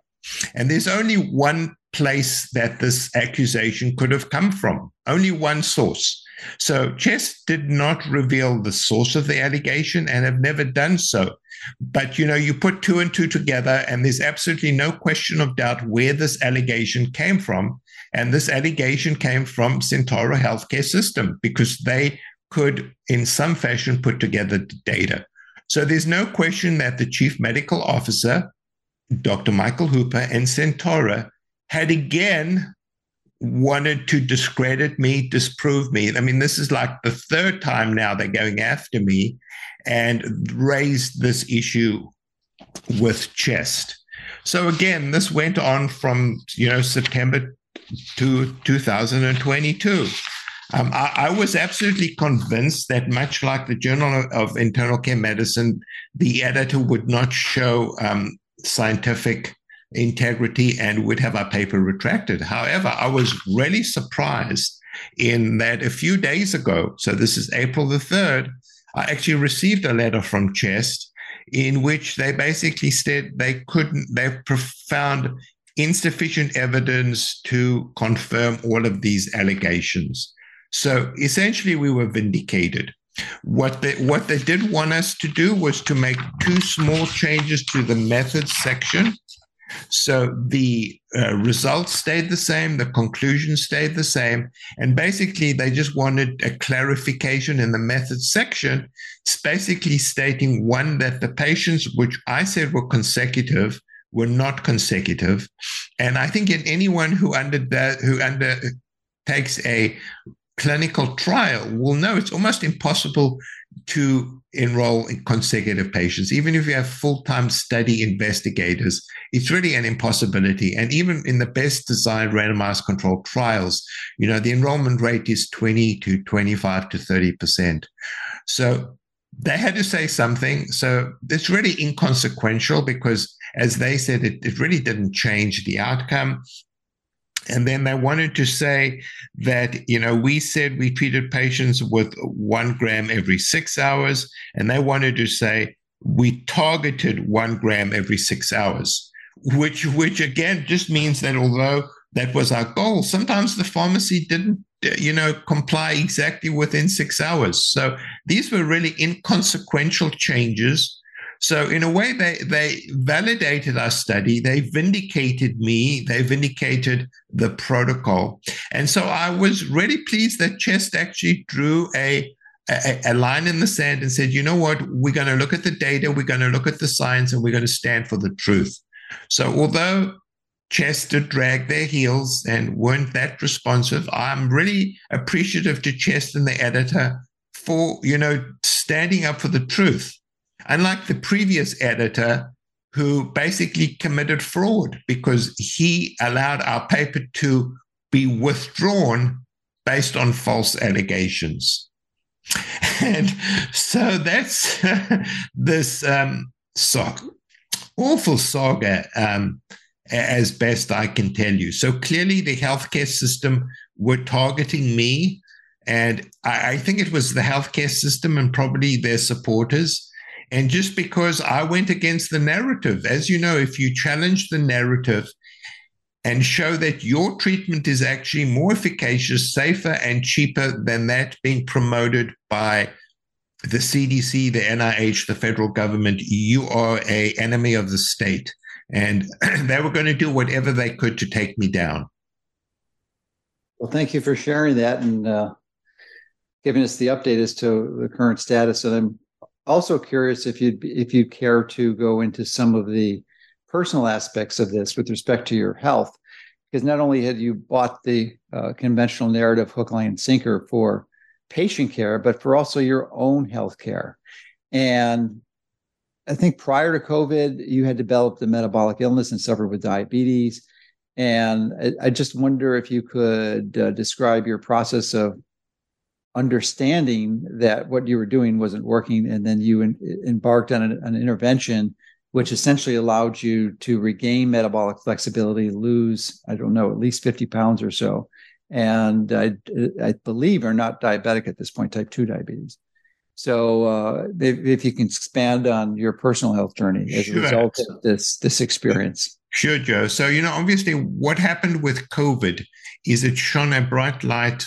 And there's only one place that this accusation could have come from, only one source. So Chest did not reveal the source of the allegation and have never done so. But you know, you put two and two together, and there's absolutely no question of doubt where this allegation came from. And this allegation came from Sentara Healthcare System because they could, in some fashion, put together the data. So there's no question that the chief medical officer, Dr. Michael Hooper, and Sentara had again wanted to discredit me, disprove me. I mean, this is like the third time now they're going after me and raised this issue with chest. So again, this went on from you know September to 2022. Um, I, I, was absolutely convinced that, much like the Journal of Internal Care Medicine, the editor would not show um, scientific integrity and would have our paper retracted. However, I was really surprised in that a few days ago, so this is April the 3rd, I actually received a letter from Chest in which they basically said they couldn't, they found insufficient evidence to confirm all of these allegations. So essentially, we were vindicated. What they, what they did want us to do was to make two small changes to the methods section so the uh, results stayed the same, the conclusions stayed the same. And basically, they just wanted a clarification in the method section, basically stating one, that the patients, which I said were consecutive, were not consecutive. And I think in anyone who under that, who undertakes a clinical trial will know it's almost impossible to enroll in consecutive patients. Even if you have full time study investigators, it's really an impossibility. And even in the best designed randomized controlled trials, you know, the enrollment rate is 20 to 25 to 30%. So they had to say something. So it's really inconsequential because, as they said, it, it really didn't change the outcome. And then they wanted to say that, you know, we said we treated patients with one gram every six hours, and they wanted to say we targeted one gram every six hours, which, which again just means that although that was our goal, sometimes the pharmacy didn't you know, comply exactly within six hours. So these were really inconsequential changes. So in a way, they they validated our study. They vindicated me. They vindicated the protocol. And so I was really pleased that Chest actually drew a a, a, line in the sand and said, you know what, we're going to look at the data, we're going to look at the science, and we're going to stand for the truth. So, although Chester dragged their heels and weren't that responsive. I'm really appreciative to Chester and the editor for, you know, standing up for the truth. Unlike the previous editor who basically committed fraud because he allowed our paper to be withdrawn based on false allegations. And so that's this um, awful saga um, as best I can tell you. So clearly, the healthcare system were targeting me. And I, I, think it was the healthcare system and probably their supporters. And just because I went against the narrative, as you know, if you challenge the narrative and show that your treatment is actually more efficacious, safer, and cheaper than that being promoted by the CDC, the NIH, the federal government, you are a enemy of the state and they were going to do whatever they could to take me down. Well, thank you for sharing that and uh, giving us the update as to the current status. And I'm also curious if you'd if you care to go into some of the personal aspects of this with respect to your health, because not only had you bought the uh, conventional narrative hook, line, and sinker for patient care, but for also your own health care. And I think prior to COVID, you had developed a metabolic illness and suffered with diabetes. And I, I just wonder if you could uh, describe your process of understanding that what you were doing wasn't working, and then you in, embarked on an, an intervention which essentially allowed you to regain metabolic flexibility, lose, I don't know, at least 50 pounds or so. And I, I believe are not diabetic at this point, type 2 diabetes. So, uh, if, if, you can expand on your personal health journey as sure. a result of this this experience. Sure, Joe. So, you know, obviously, what happened with COVID is it shone a bright light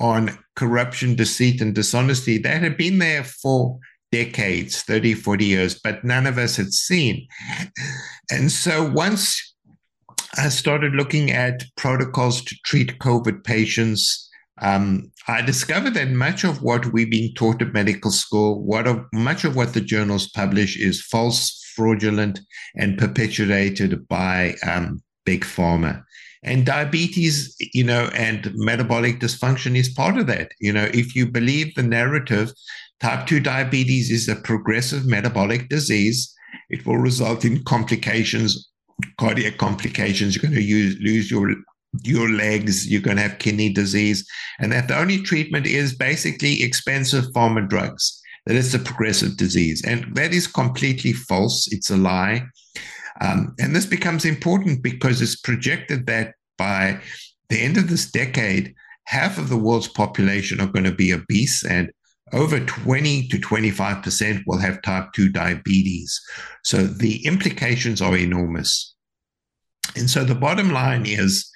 on corruption, deceit, and dishonesty that had been there for decades 30, 40 years, but none of us had seen. And so, once I started looking at protocols to treat COVID patients, um, I discovered that much of what we've been taught at medical school, what of, much of what the journals publish is false, fraudulent, and perpetuated by um, big pharma. And diabetes, you know, and metabolic dysfunction is part of that. You know, if you believe the narrative, type 2 diabetes is a progressive metabolic disease. It will result in complications, cardiac complications. You're going to use, lose your your legs, you're going to have kidney disease, and that the only treatment is basically expensive pharma drugs, that it's a progressive disease. And that is completely false. It's a lie. Um, and this becomes important because it's projected that by the end of this decade, half of the world's population are going to be obese and over 20 to 25% will have type 2 diabetes. So the implications are enormous. And so the bottom line is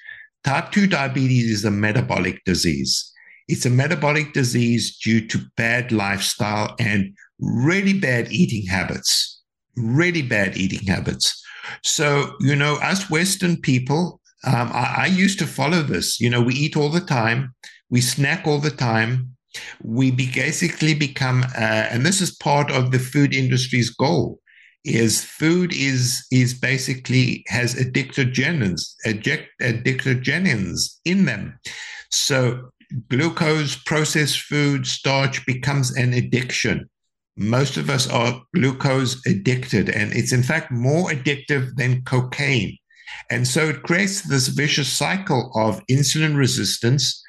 Type 2 diabetes is a metabolic disease. It's a metabolic disease due to bad lifestyle and really bad eating habits. Really bad eating habits. So, you know, us Western people, um, I, I used to follow this. You know, we eat all the time, we snack all the time, we be basically become, uh, and this is part of the food industry's goal is food is is basically has addictogenins addictogens in them so glucose processed food starch becomes an addiction most of us are glucose addicted and it's in fact more addictive than cocaine and so it creates this vicious cycle of insulin resistance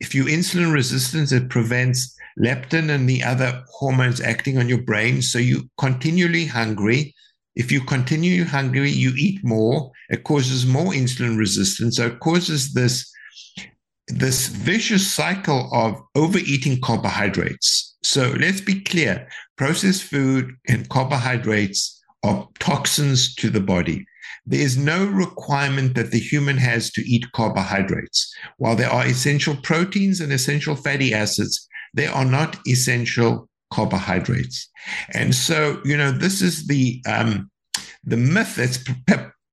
if you insulin resistance it prevents leptin and the other hormones acting on your brain. So you continually hungry. If you continue hungry, you eat more. It causes more insulin resistance. So it causes this this vicious cycle of overeating carbohydrates. So let's be clear processed food and carbohydrates are toxins to the body. There is no requirement that the human has to eat carbohydrates. While there are essential proteins and essential fatty acids, they are not essential carbohydrates. And so, you know, this is the um, the myth that's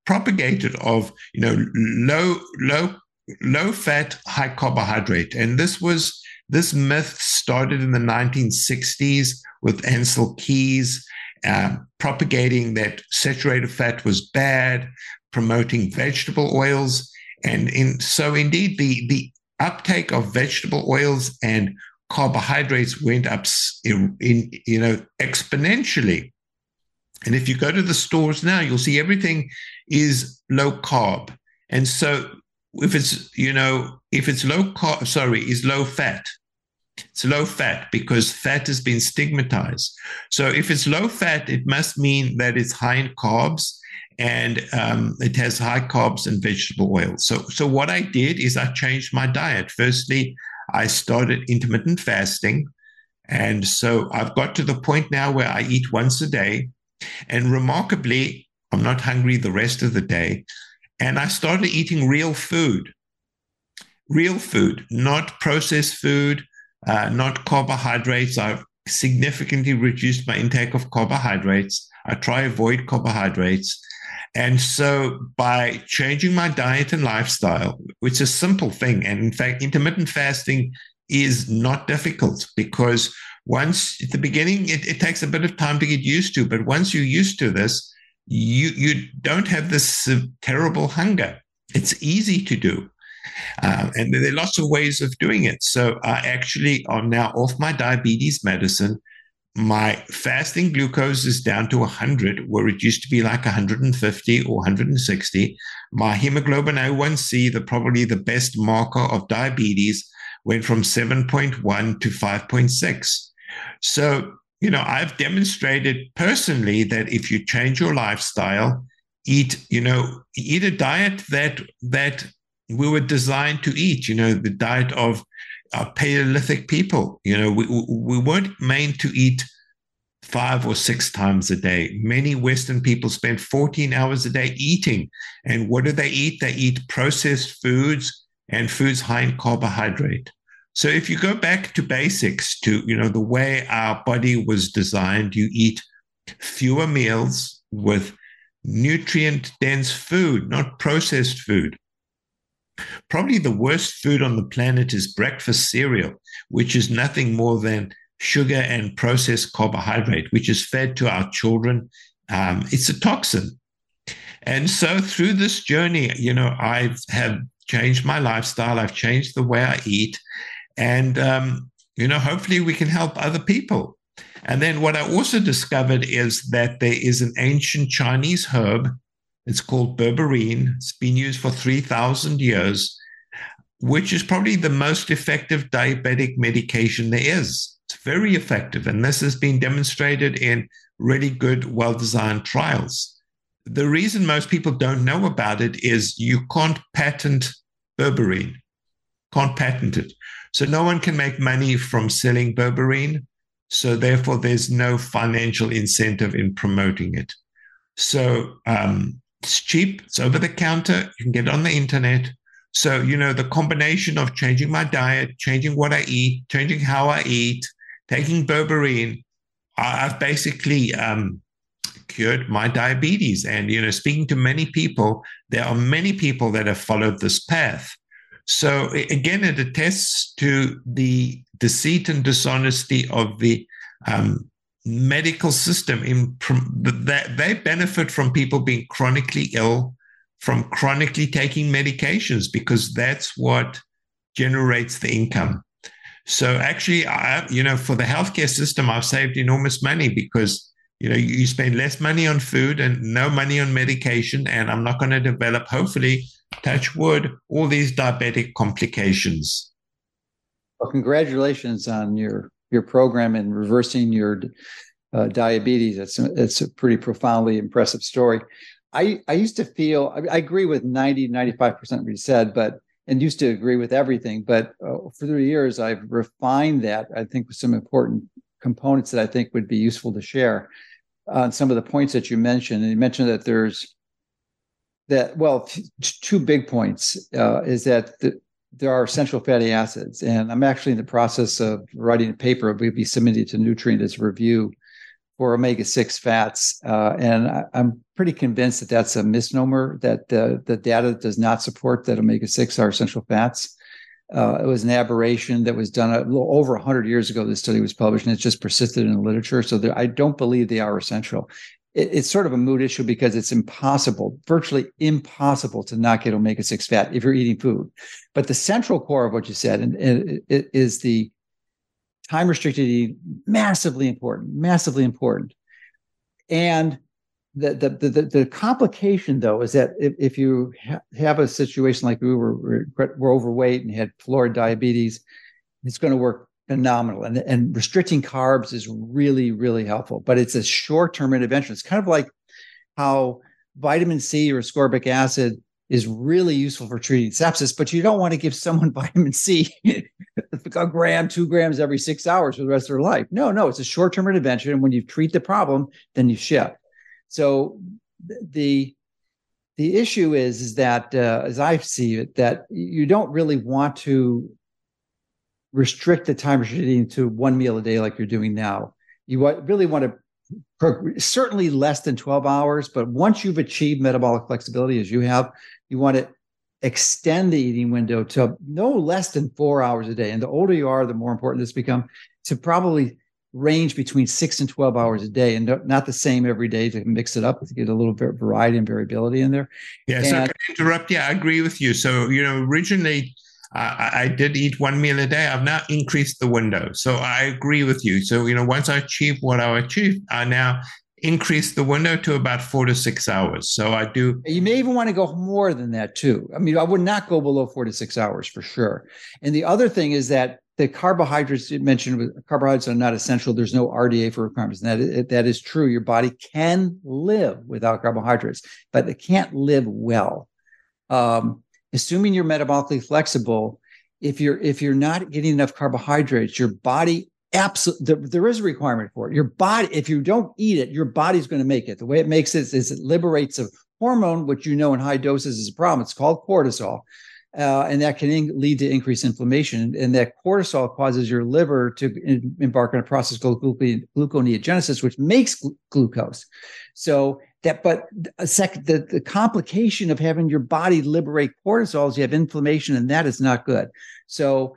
propagated of you know low low low fat, high carbohydrate. And this was this myth started in the 1960s with Ancel Keys uh, propagating that saturated fat was bad, promoting vegetable oils. And in, so indeed the, the uptake of vegetable oils and carbohydrates went up in, in, you know exponentially. And if you go to the stores now, you'll see everything is low carb. And so if it's you know if it's low carb sorry is low fat. It's low fat because fat has been stigmatized. So if it's low fat it must mean that it's high in carbs and um, it has high carbs and vegetable oil. So so what i did is i changed my diet. Firstly i started intermittent fasting. And so i've got to the point now where i eat once a day. And remarkably i'm not hungry the rest of the day and I started eating real food, real food, not processed food, uh, not carbohydrates. I've significantly reduced my intake of carbohydrates. I try avoid carbohydrates. And so by changing my diet and lifestyle, which is a simple thing, and in fact, intermittent fasting is not difficult because once at the beginning, it, it takes a bit of time to get used to, but once you're used to this, you you don't have this uh, terrible hunger. It's easy to do. Uh, and there are lots of ways of doing it. So I actually am now off my diabetes medicine. My fasting glucose is down to 100, where it used to be like 150 or 160. My hemoglobin A1C, the probably the best marker of diabetes, went from 7.1 to 5.6. So you know, I've demonstrated personally that if you change your lifestyle, eat, you know, eat a diet that that we were designed to eat, you know, the diet of uh, Paleolithic people. You know, we, we weren't made to eat five or six times a day. Many Western people spend 14 hours a day eating. And what do they eat? They eat processed foods and foods high in carbohydrate. So if you go back to basics, to you know the way our body was designed, you eat fewer meals with nutrient dense food, not processed food. Probably the worst food on the planet is breakfast cereal, which is nothing more than sugar and processed carbohydrate, which is fed to our children. Um, it's a toxin. And so through this journey, you know, I have changed my lifestyle, I've changed the way I eat. And, um, you know, hopefully we can help other people. And then what I also discovered is that there is an ancient Chinese herb. It's called berberine. It's been used for 3,000 years, which is probably the most effective diabetic medication there is. It's very effective. And this has been demonstrated in really good, well designed trials. The reason most people don't know about it is you can't patent berberine, can't patent it. So no one can make money from selling berberine. So therefore, there's no financial incentive in promoting it. So um, it's cheap. It's over the counter. You can get it on the internet. So you know the combination of changing my diet, changing what I eat, changing how I eat, taking berberine, I've basically um, cured my diabetes. And you know, speaking to many people, there are many people that have followed this path. So again, it attests to the deceit and dishonesty of the um, medical system. In that they benefit from people being chronically ill, from chronically taking medications, because that's what generates the income. So actually, I, you know, for the healthcare system, I've saved enormous money because you know you spend less money on food and no money on medication, and I'm not going to develop, hopefully touch wood, all these diabetic complications. Well, congratulations on your your program and reversing your uh, diabetes. It's it's a pretty profoundly impressive story. I I used to feel I, I agree with 90 95 percent what you said, but and used to agree with everything. But uh, for the years, I've refined that. I think with some important components that I think would be useful to share on some of the points that you mentioned. And you mentioned that there's that well, t- two big points uh, is that the, there are essential fatty acids, and I'm actually in the process of writing a paper. We'll be submitting to Nutrient as a review for omega six fats, uh, and I, am pretty convinced that that's a misnomer. That the the data does not support that omega six are essential fats. Uh, it was an aberration that was done a little over 100 years ago. This study was published, and it's just persisted in the literature. So there, I don't believe they are essential it, it's sort of a mood issue because it's impossible, virtually impossible to not get omega 6 fat if you're eating food. But the central core of what you said and, and it is the time restricted eating, massively important, massively important. And the, the, the, the complication though is that if, if you ha- have a situation like we were, we're overweight and had florid diabetes, it's going to work phenomenal. And, and restricting carbs is really, really helpful, but it's a short term intervention. It's kind of like how vitamin C or ascorbic acid is really useful for treating sepsis, but you don't want to give someone vitamin C a gram, two grams every six hours for the rest of their life. No, no, it's a short term intervention. And when you treat the problem, then you shift. So the the issue is is that uh, as I see it, that you don't really want to restrict the time restricting to one meal a day like you're doing now. You really want to certainly less than 12 hours, but once you've achieved metabolic flexibility as you have, you want to extend the eating window to no less than four hours a day. And the older you are, the more important this becomes to probably range between six and 12 hours a day and not the same every day to mix it up to get a little bit variety and variability in there. Yeah, and, so can interrupt? Yeah, I agree with you. So, you know, originally I, I, did eat one meal a day. I've now increased the window. So I agree with you. So, you know, once I achieve what I achieved, I now increase the window to about four to six hours. So I do. You may even want to go more than that too. I mean, I would not go below four to six hours for sure. And the other thing is that the carbohydrates you mentioned, carbohydrates are not essential. There's no RDA for requirements. And that, that is true. Your body can live without carbohydrates, but it can't live well. Um, assuming you're metabolically flexible, if you're if you're not getting enough carbohydrates, your body absolutely there, is a requirement for it. Your body, if you don't eat it, your body's going to make it. The way it makes it is it liberates a hormone, which you know in high doses is a problem. It's called cortisol. Uh, and that can in- lead to increased inflammation. And that cortisol causes your liver to in- embark on a process called glucone- gluconeogenesis, which makes gl- glucose. So that but a second the, the complication of having your body liberate cortisol is you have inflammation and that is not good. So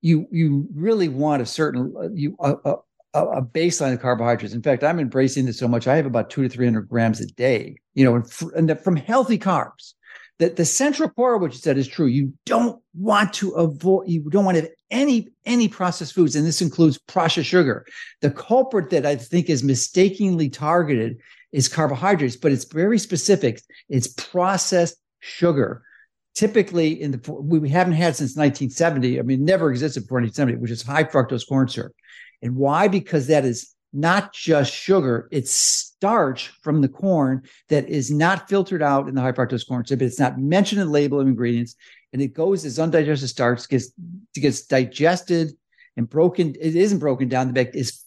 you you really want a certain you a, a, a baseline of carbohydrates. In fact i'm embracing this so much i have about two to 300 grams a day you know and, and the, from healthy carbs. That the central core what you said is true. You don't want to avoid you don't want to have any any processed foods and this includes processed sugar. The culprit that i think is mistakenly targeted is carbohydrates, but it's very specific. It's processed sugar. Typically, in the we haven't had since 1970. I mean, never existed before 1970, which is high fructose corn syrup. And why? Because that is not just sugar; it's starch from the corn that is not filtered out in the high fructose corn syrup. It's not mentioned in the label of ingredients, and it goes as undigested starch gets gets digested and broken. It isn't broken down. The back is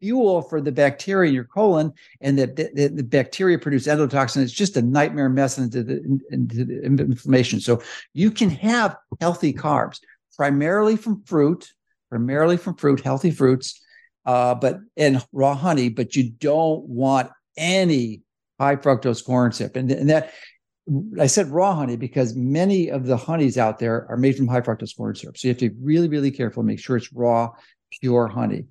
fuel for the bacteria in your colon, and that the, the bacteria produce endotoxin. It's just a nightmare mess into the, into the inflammation. So you can have healthy carbs primarily from fruit, primarily from fruit, healthy fruits, uh, but and raw honey. But you don't want any high fructose corn syrup, and, and that I said raw honey because many of the honeys out there are made from high fructose corn syrup. So you have to be really, really careful, make sure it's raw, pure honey.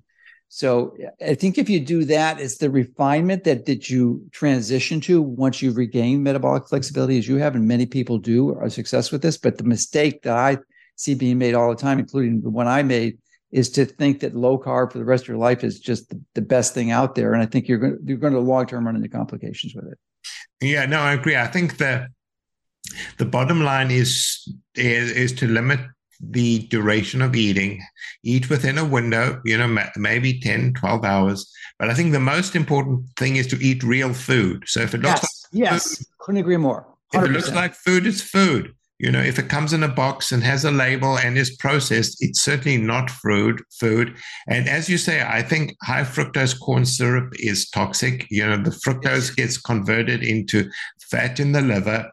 So I think if you do that, it's the refinement that that you transition to once you've regained metabolic flexibility, as you have, and many people do are success with this. But the mistake that I see being made all the time, including the one I made, is to think that low carb for the rest of your life is just the, the best thing out there. And I think you're going you're going to long term run into complications with it. Yeah, no, I agree. I think that the bottom line is is, is to limit the duration of eating, eat within a window, you know, maybe 10, 12 hours. But I think the most important thing is to eat real food. So if it looks yes, like yes, food, couldn't agree more. 100%. If it looks like food, it's food. You know, if it comes in a box and has a label and is processed, it's certainly not food. Food, and as you say, I think high fructose corn syrup is toxic. You know, the fructose gets converted into fat in the liver.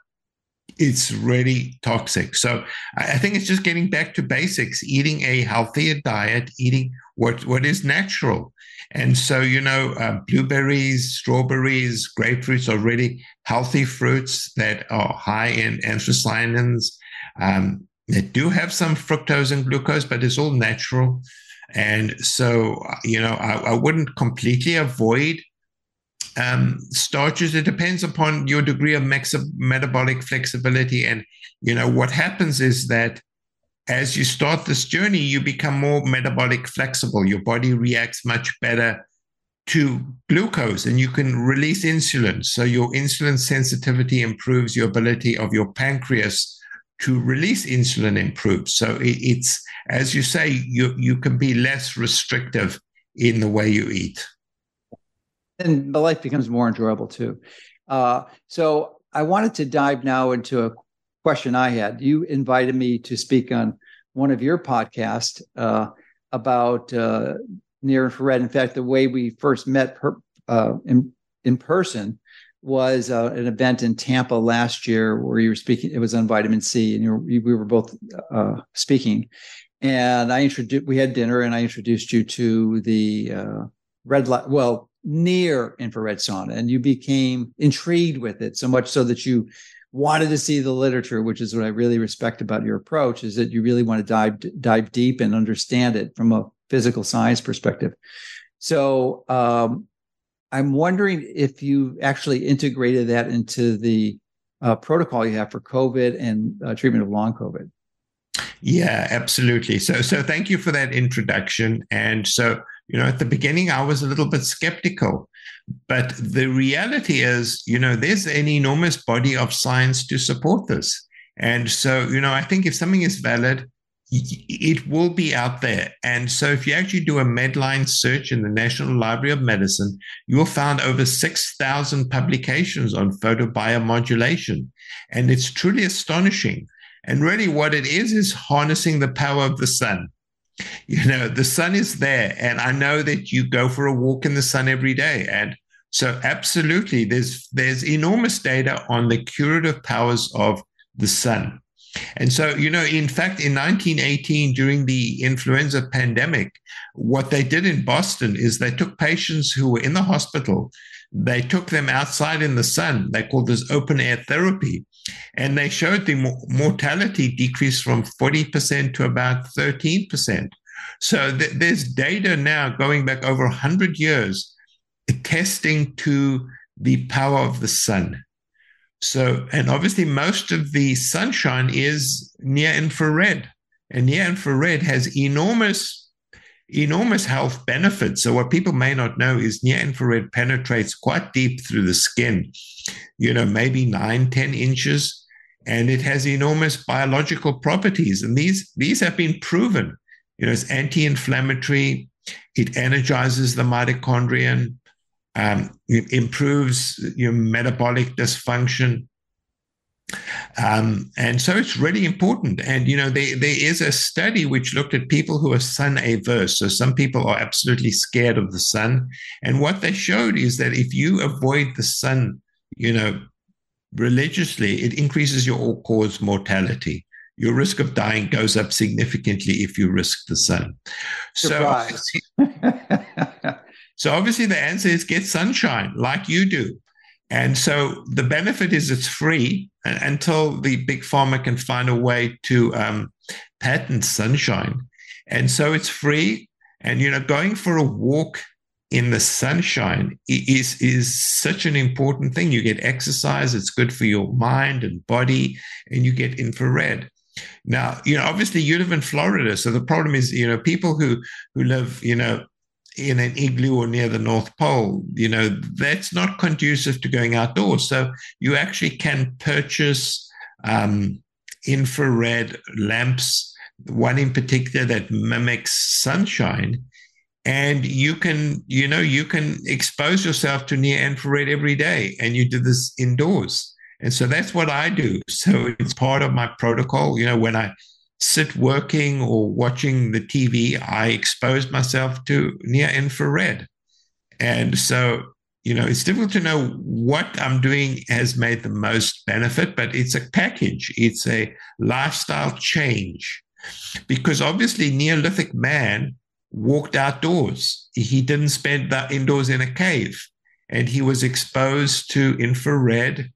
It's really toxic. So I think it's just getting back to basics: eating a healthier diet, eating what what is natural. And so, you know, uh, blueberries, strawberries, grapefruits are really healthy fruits that are high in anthocyanins. Um, they do have some fructose and glucose, but it's all natural. And so, you know, I, I wouldn't completely avoid um, starches. It depends upon your degree of metabolic flexibility. And, you know, what happens is that as you start this journey, you become more metabolic flexible. Your body reacts much better to glucose and you can release insulin. So your insulin sensitivity improves, your ability of your pancreas to release insulin improves. So it's, as you say, you, you can be less restrictive in the way you eat. And the life becomes more enjoyable too. Uh, so I wanted to dive now into a question I had. You invited me to speak on one of your podcasts uh, about uh, near infrared. In fact, the way we first met per, uh, in in person was uh, an event in Tampa last year where you were speaking. It was on vitamin C, and were, we were both uh, speaking. And I introduced. We had dinner, and I introduced you to the red light. Well, near infrared sauna, and you became intrigued with it so much so that you wanted to see the literature, which is what I really respect about your approach, is that you really want to dive dive deep and understand it from a physical science perspective. So um, I'm wondering if you actually integrated that into the uh, protocol you have for COVID and uh, treatment of long COVID. Yeah, absolutely. So, so thank you for that introduction. And so, you know, at the beginning, I was a little bit skeptical but the reality is, you know, there's an enormous body of science to support this. And so, you know, I think if something is valid, it will be out there. And so, if you actually do a Medline search in the National Library of Medicine, you will find over 6,000 publications on photobiomodulation. And it's truly astonishing. And really, what it is, is harnessing the power of the sun. You know, the sun is there. And I know that you go for a walk in the sun every day. And so absolutely, there's there's enormous data on the curative powers of the sun. And so, you know, in fact, in 1918, during the influenza pandemic, what they did in Boston is they took patients who were in the hospital, they took them outside in the sun. They called this open air therapy. And they showed the mortality decreased from 40% to about 13%. So th- there's data now going back over 100 years attesting to the power of the sun. So, and obviously, most of the sunshine is near infrared, and near infrared has enormous, enormous health benefits. So, what people may not know is near infrared penetrates quite deep through the skin, you know, maybe nine, 10 inches, and it has enormous biological properties. And these, these have been proven. You know, it's anti inflammatory, it energizes the mitochondrion, um, it improves your metabolic dysfunction. Um, and so it's really important. And, you know, there, there is a study which looked at people who are sun averse. So some people are absolutely scared of the sun. And what they showed is that if you avoid the sun, you know, religiously, it increases your all cause mortality. Your risk of dying goes up significantly if you risk the sun. Surprise. So So obviously the answer is get sunshine like you do. And so the benefit is it's free until the big pharma can find a way to um, patent sunshine. And so it's free. And, you know, going for a walk in the sunshine is, is such an important thing. You get exercise, it's good for your mind and body, and you get infrared. Now, you know, obviously you live in Florida. So the problem is, you know, people who, who live, you know, in an igloo or near the North Pole, you know, that's not conducive to going outdoors. So you actually can purchase um, infrared lamps one in particular that mimics sunshine. And you can, you know, you can expose yourself to near infrared every day, and you do this indoors. And so that's what I do. So it's part of my protocol. You know, when I sit working or watching the TV, I expose myself to near infrared. And so, you know, it's difficult to know what I'm doing has made the most benefit, but it's a package, it's a lifestyle change. Because obviously, Neolithic man walked outdoors, he didn't spend that indoors in a cave, and he was exposed to infrared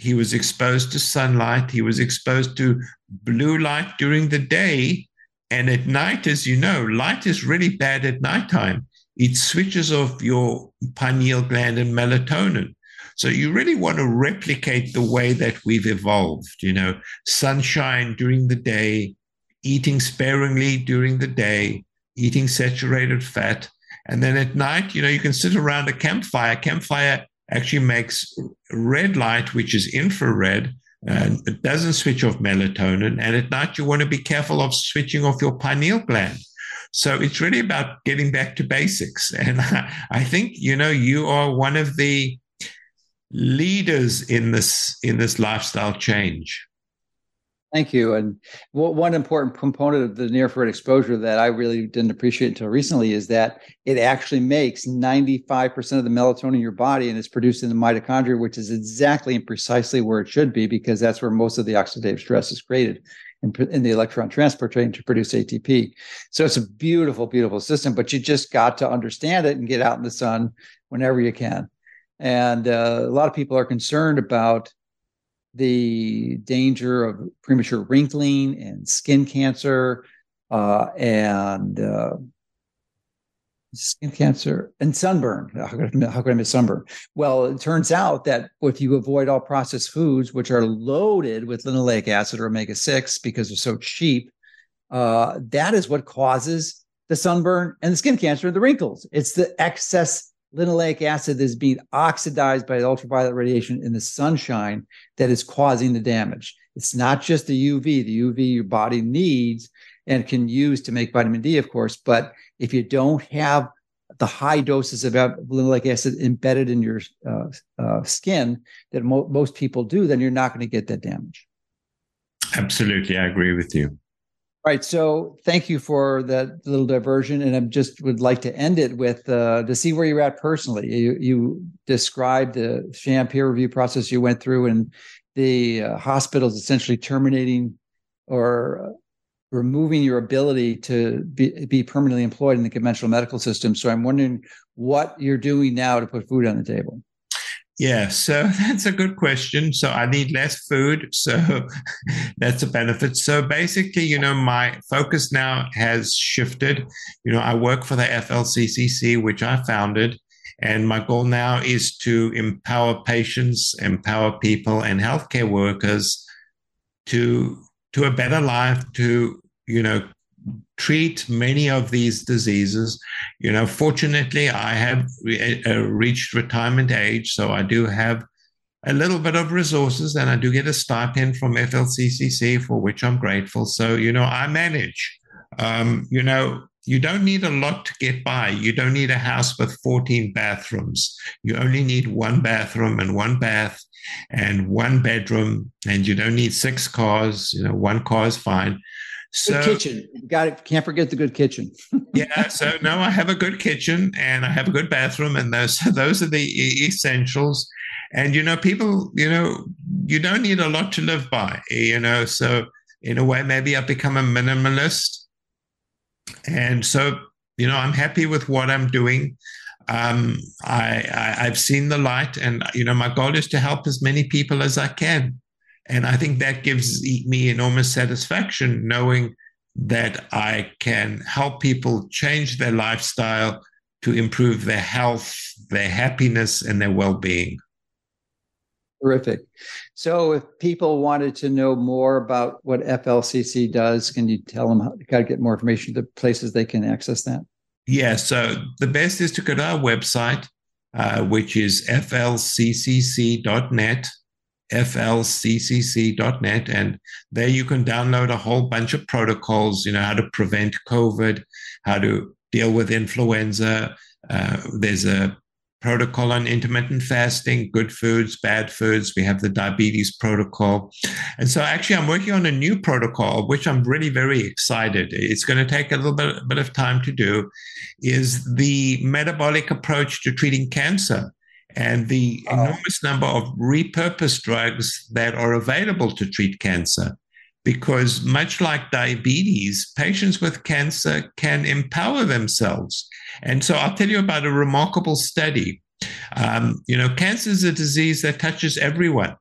he was exposed to sunlight. He was exposed to blue light during the day. And at night, as you know, light is really bad at nighttime. It switches off your pineal gland and melatonin. So you really want to replicate the way that we've evolved, you know, sunshine during the day, eating sparingly during the day, eating saturated fat. And then at night, you know, you can sit around a campfire. Campfire actually makes red light, which is infrared, and it doesn't switch off melatonin. And at night, you want to be careful of switching off your pineal gland. So it's really about getting back to basics. And I think, you know, you are one of the leaders in this in this lifestyle change. Thank you. And one important component of the near infrared exposure that I really didn't appreciate until recently is that it actually makes 95% of the melatonin in your body and it's produced in the mitochondria, which is exactly and precisely where it should be because that's where most of the oxidative stress is created in, in the electron transport chain to produce ATP. So it's a beautiful, beautiful system, but you just got to understand it and get out in the sun whenever you can. And uh, a lot of people are concerned about the danger of premature wrinkling and skin cancer uh, and uh, skin cancer and sunburn. How could, I, how could I miss sunburn? Well, it turns out that if you avoid all processed foods, which are loaded with linoleic acid or omega 6 because they're so cheap, uh, that is what causes the sunburn and the skin cancer and the wrinkles. It's the excess linoleic acid is being oxidized by the ultraviolet radiation in the sunshine that is causing the damage. It's not just the UV, the UV your body needs and can use to make vitamin D, of course. But if you don't have the high doses of linoleic acid embedded in your uh, uh, skin that mo- most people do, then you're not going to get that damage. Absolutely, I agree with you. All right. So thank you for that little diversion. And I just would like to end it with uh, to see where you're at personally. You, you described the sham peer review process you went through and the uh, hospitals essentially terminating or uh, removing your ability to be, be permanently employed in the conventional medical system. So I'm wondering what you're doing now to put food on the table. Yeah, so that's a good question. So I need less food. So that's a benefit. So basically, you know, my focus now has shifted. You know, I work for the FLCCC, which I founded. And my goal now is to empower patients, empower people, and healthcare workers to to a better life, to you know treat many of these diseases. You know, fortunately, I have re- uh, reached retirement age, so I do have a little bit of resources and I do get a stipend from FLCCC for which I'm grateful. So, you know, I manage. Um, you know, you don't need a lot to get by. You don't need a house with 14 bathrooms. You only need one bathroom and one bath and one bedroom, and you don't need six cars. You know, one car is fine. So, good kitchen. got it. Can't forget the good kitchen. yeah. So no, I have a good kitchen and I have a good bathroom, and those those are the essentials. And you know, people, you know, you don't need a lot to live by. You know, so in a way, maybe I've become a minimalist, and so you know, I'm happy with what I'm doing. Um, I, I I've seen the light, and you know, my goal is to help as many people as I can. And I think that gives me enormous satisfaction knowing that I can help people change their lifestyle to improve their health, their happiness, and their well being. Terrific. So, if people wanted to know more about what FLCCC does, can you tell them how to get more information, the places they can access that? Yeah. So, the best is to go to our website, uh, which is flccc.net flccc.net. And there you can download a whole bunch of protocols, you know, how to prevent COVID, how to deal with influenza. Uh, there's a protocol on intermittent fasting, good foods, bad foods. We have the diabetes protocol. And so actually I'm working on a new protocol, which I'm really very excited. It's going to take a little bit, bit of time to do, is the metabolic approach to treating cancer and the oh. enormous number of repurposed drugs that are available to treat cancer. Because much like diabetes, patients with cancer can empower themselves. And so I'll tell you about a remarkable study. Um, you know, cancer is a disease that touches everyone.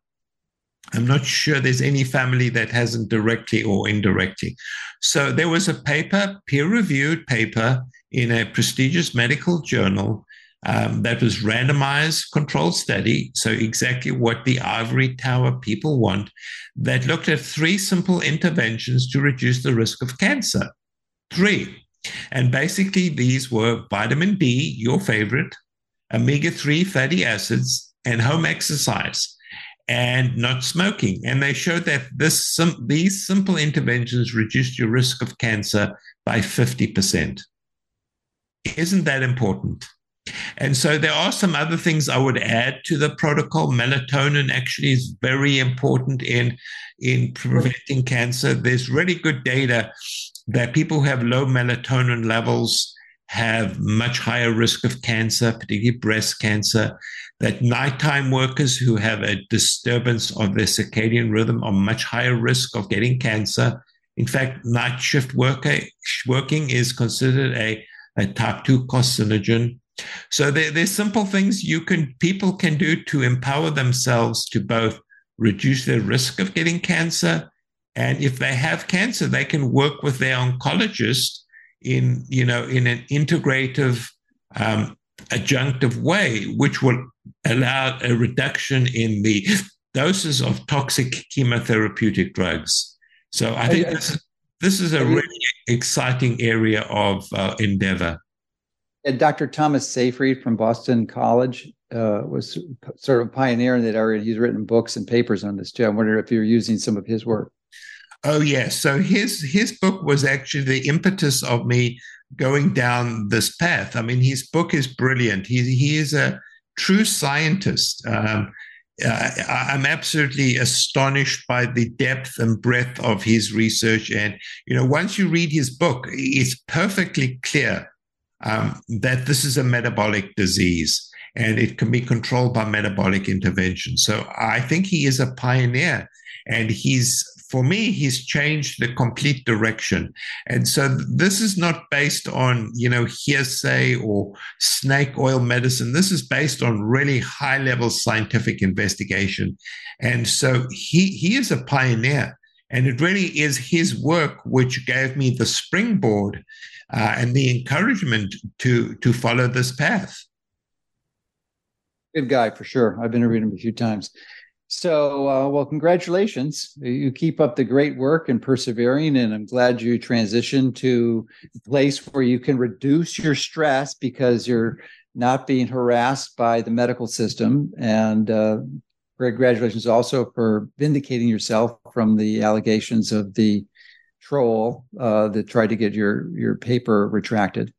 I'm not sure there's any family that hasn't directly or indirectly. So there was a paper, peer reviewed paper in a prestigious medical journal um, that was randomized controlled study. So exactly what the ivory tower people want that looked at three simple interventions to reduce the risk of cancer. Three. And basically these were vitamin D, your favorite, omega-3 fatty acids, and home exercise and not smoking. And they showed that this, these simple interventions reduced your risk of cancer by 50%. Isn't that important? And so there are some other things I would add to the protocol. Melatonin actually is very important in, in preventing cancer. There's really good data that people who have low melatonin levels have much higher risk of cancer, particularly breast cancer. That nighttime workers who have a disturbance of their circadian rhythm are much higher risk of getting cancer. In fact, night shift worker, working is considered a, a type 2 carcinogen. So there, there's simple things you can people can do to empower themselves to both reduce their risk of getting cancer, and if they have cancer, they can work with their oncologist in you know in an integrative um, adjunctive way, which will allow a reduction in the doses of toxic chemotherapeutic drugs. So I think this is, this is a really exciting area of uh, endeavor. And Dr. Thomas Seyfried from Boston College uh, was sort of a pioneer in that area. He's written books and papers on this too. I wonder if you're using some of his work. Oh yes. So his his book was actually the impetus of me going down this path. I mean, his book is brilliant. He he is a true scientist. Um, uh, I'm absolutely astonished by the depth and breadth of his research. And you know, once you read his book, it's perfectly clear um, that this is a metabolic disease and it can be controlled by metabolic intervention. So I think he is a pioneer and he's for me he's changed the complete direction. And so this is not based on you know hearsay or snake oil medicine. This is based on really high level scientific investigation. And so he he is a pioneer and it really is his work which gave me the springboard uh, and the encouragement to to follow this path. Good guy for sure. I've interviewed him a few times. So, uh, well, congratulations. You keep up the great work and persevering, and I'm glad you transitioned to a place where you can reduce your stress because you're not being harassed by the medical system. And uh, congratulations also for vindicating yourself from the allegations of the troll uh, that tried to get your your paper retracted.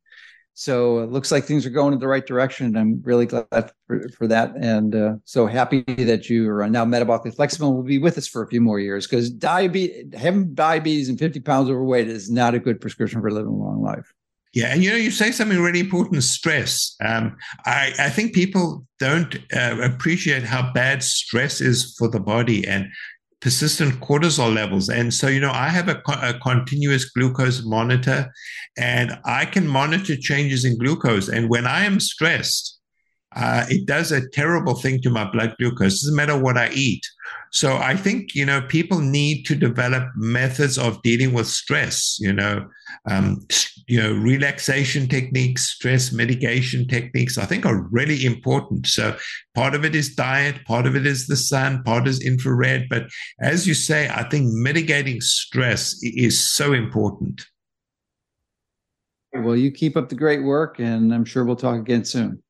So it looks like things are going in the right direction, I'm really glad for, for that. And uh, so happy that you are now metabolically flexible and will be with us for a few more years because diabetes, having diabetes and 50 pounds overweight is not a good prescription for living a long life. Yeah, and you know, you say something really important: stress. Um, I, I think people don't uh, appreciate how bad stress is for the body, and persistent cortisol levels. And so, you know, I have a, a, continuous glucose monitor and I can monitor changes in glucose. And when I am stressed, uh, it does a terrible thing to my blood glucose. It doesn't matter what I eat. So I think you know people need to develop methods of dealing with stress. You know, um, you know, relaxation techniques, stress mitigation techniques. I think are really important. So part of it is diet, part of it is the sun, part is infrared. But as you say, I think mitigating stress is so important. Well, you keep up the great work, and I'm sure we'll talk again soon.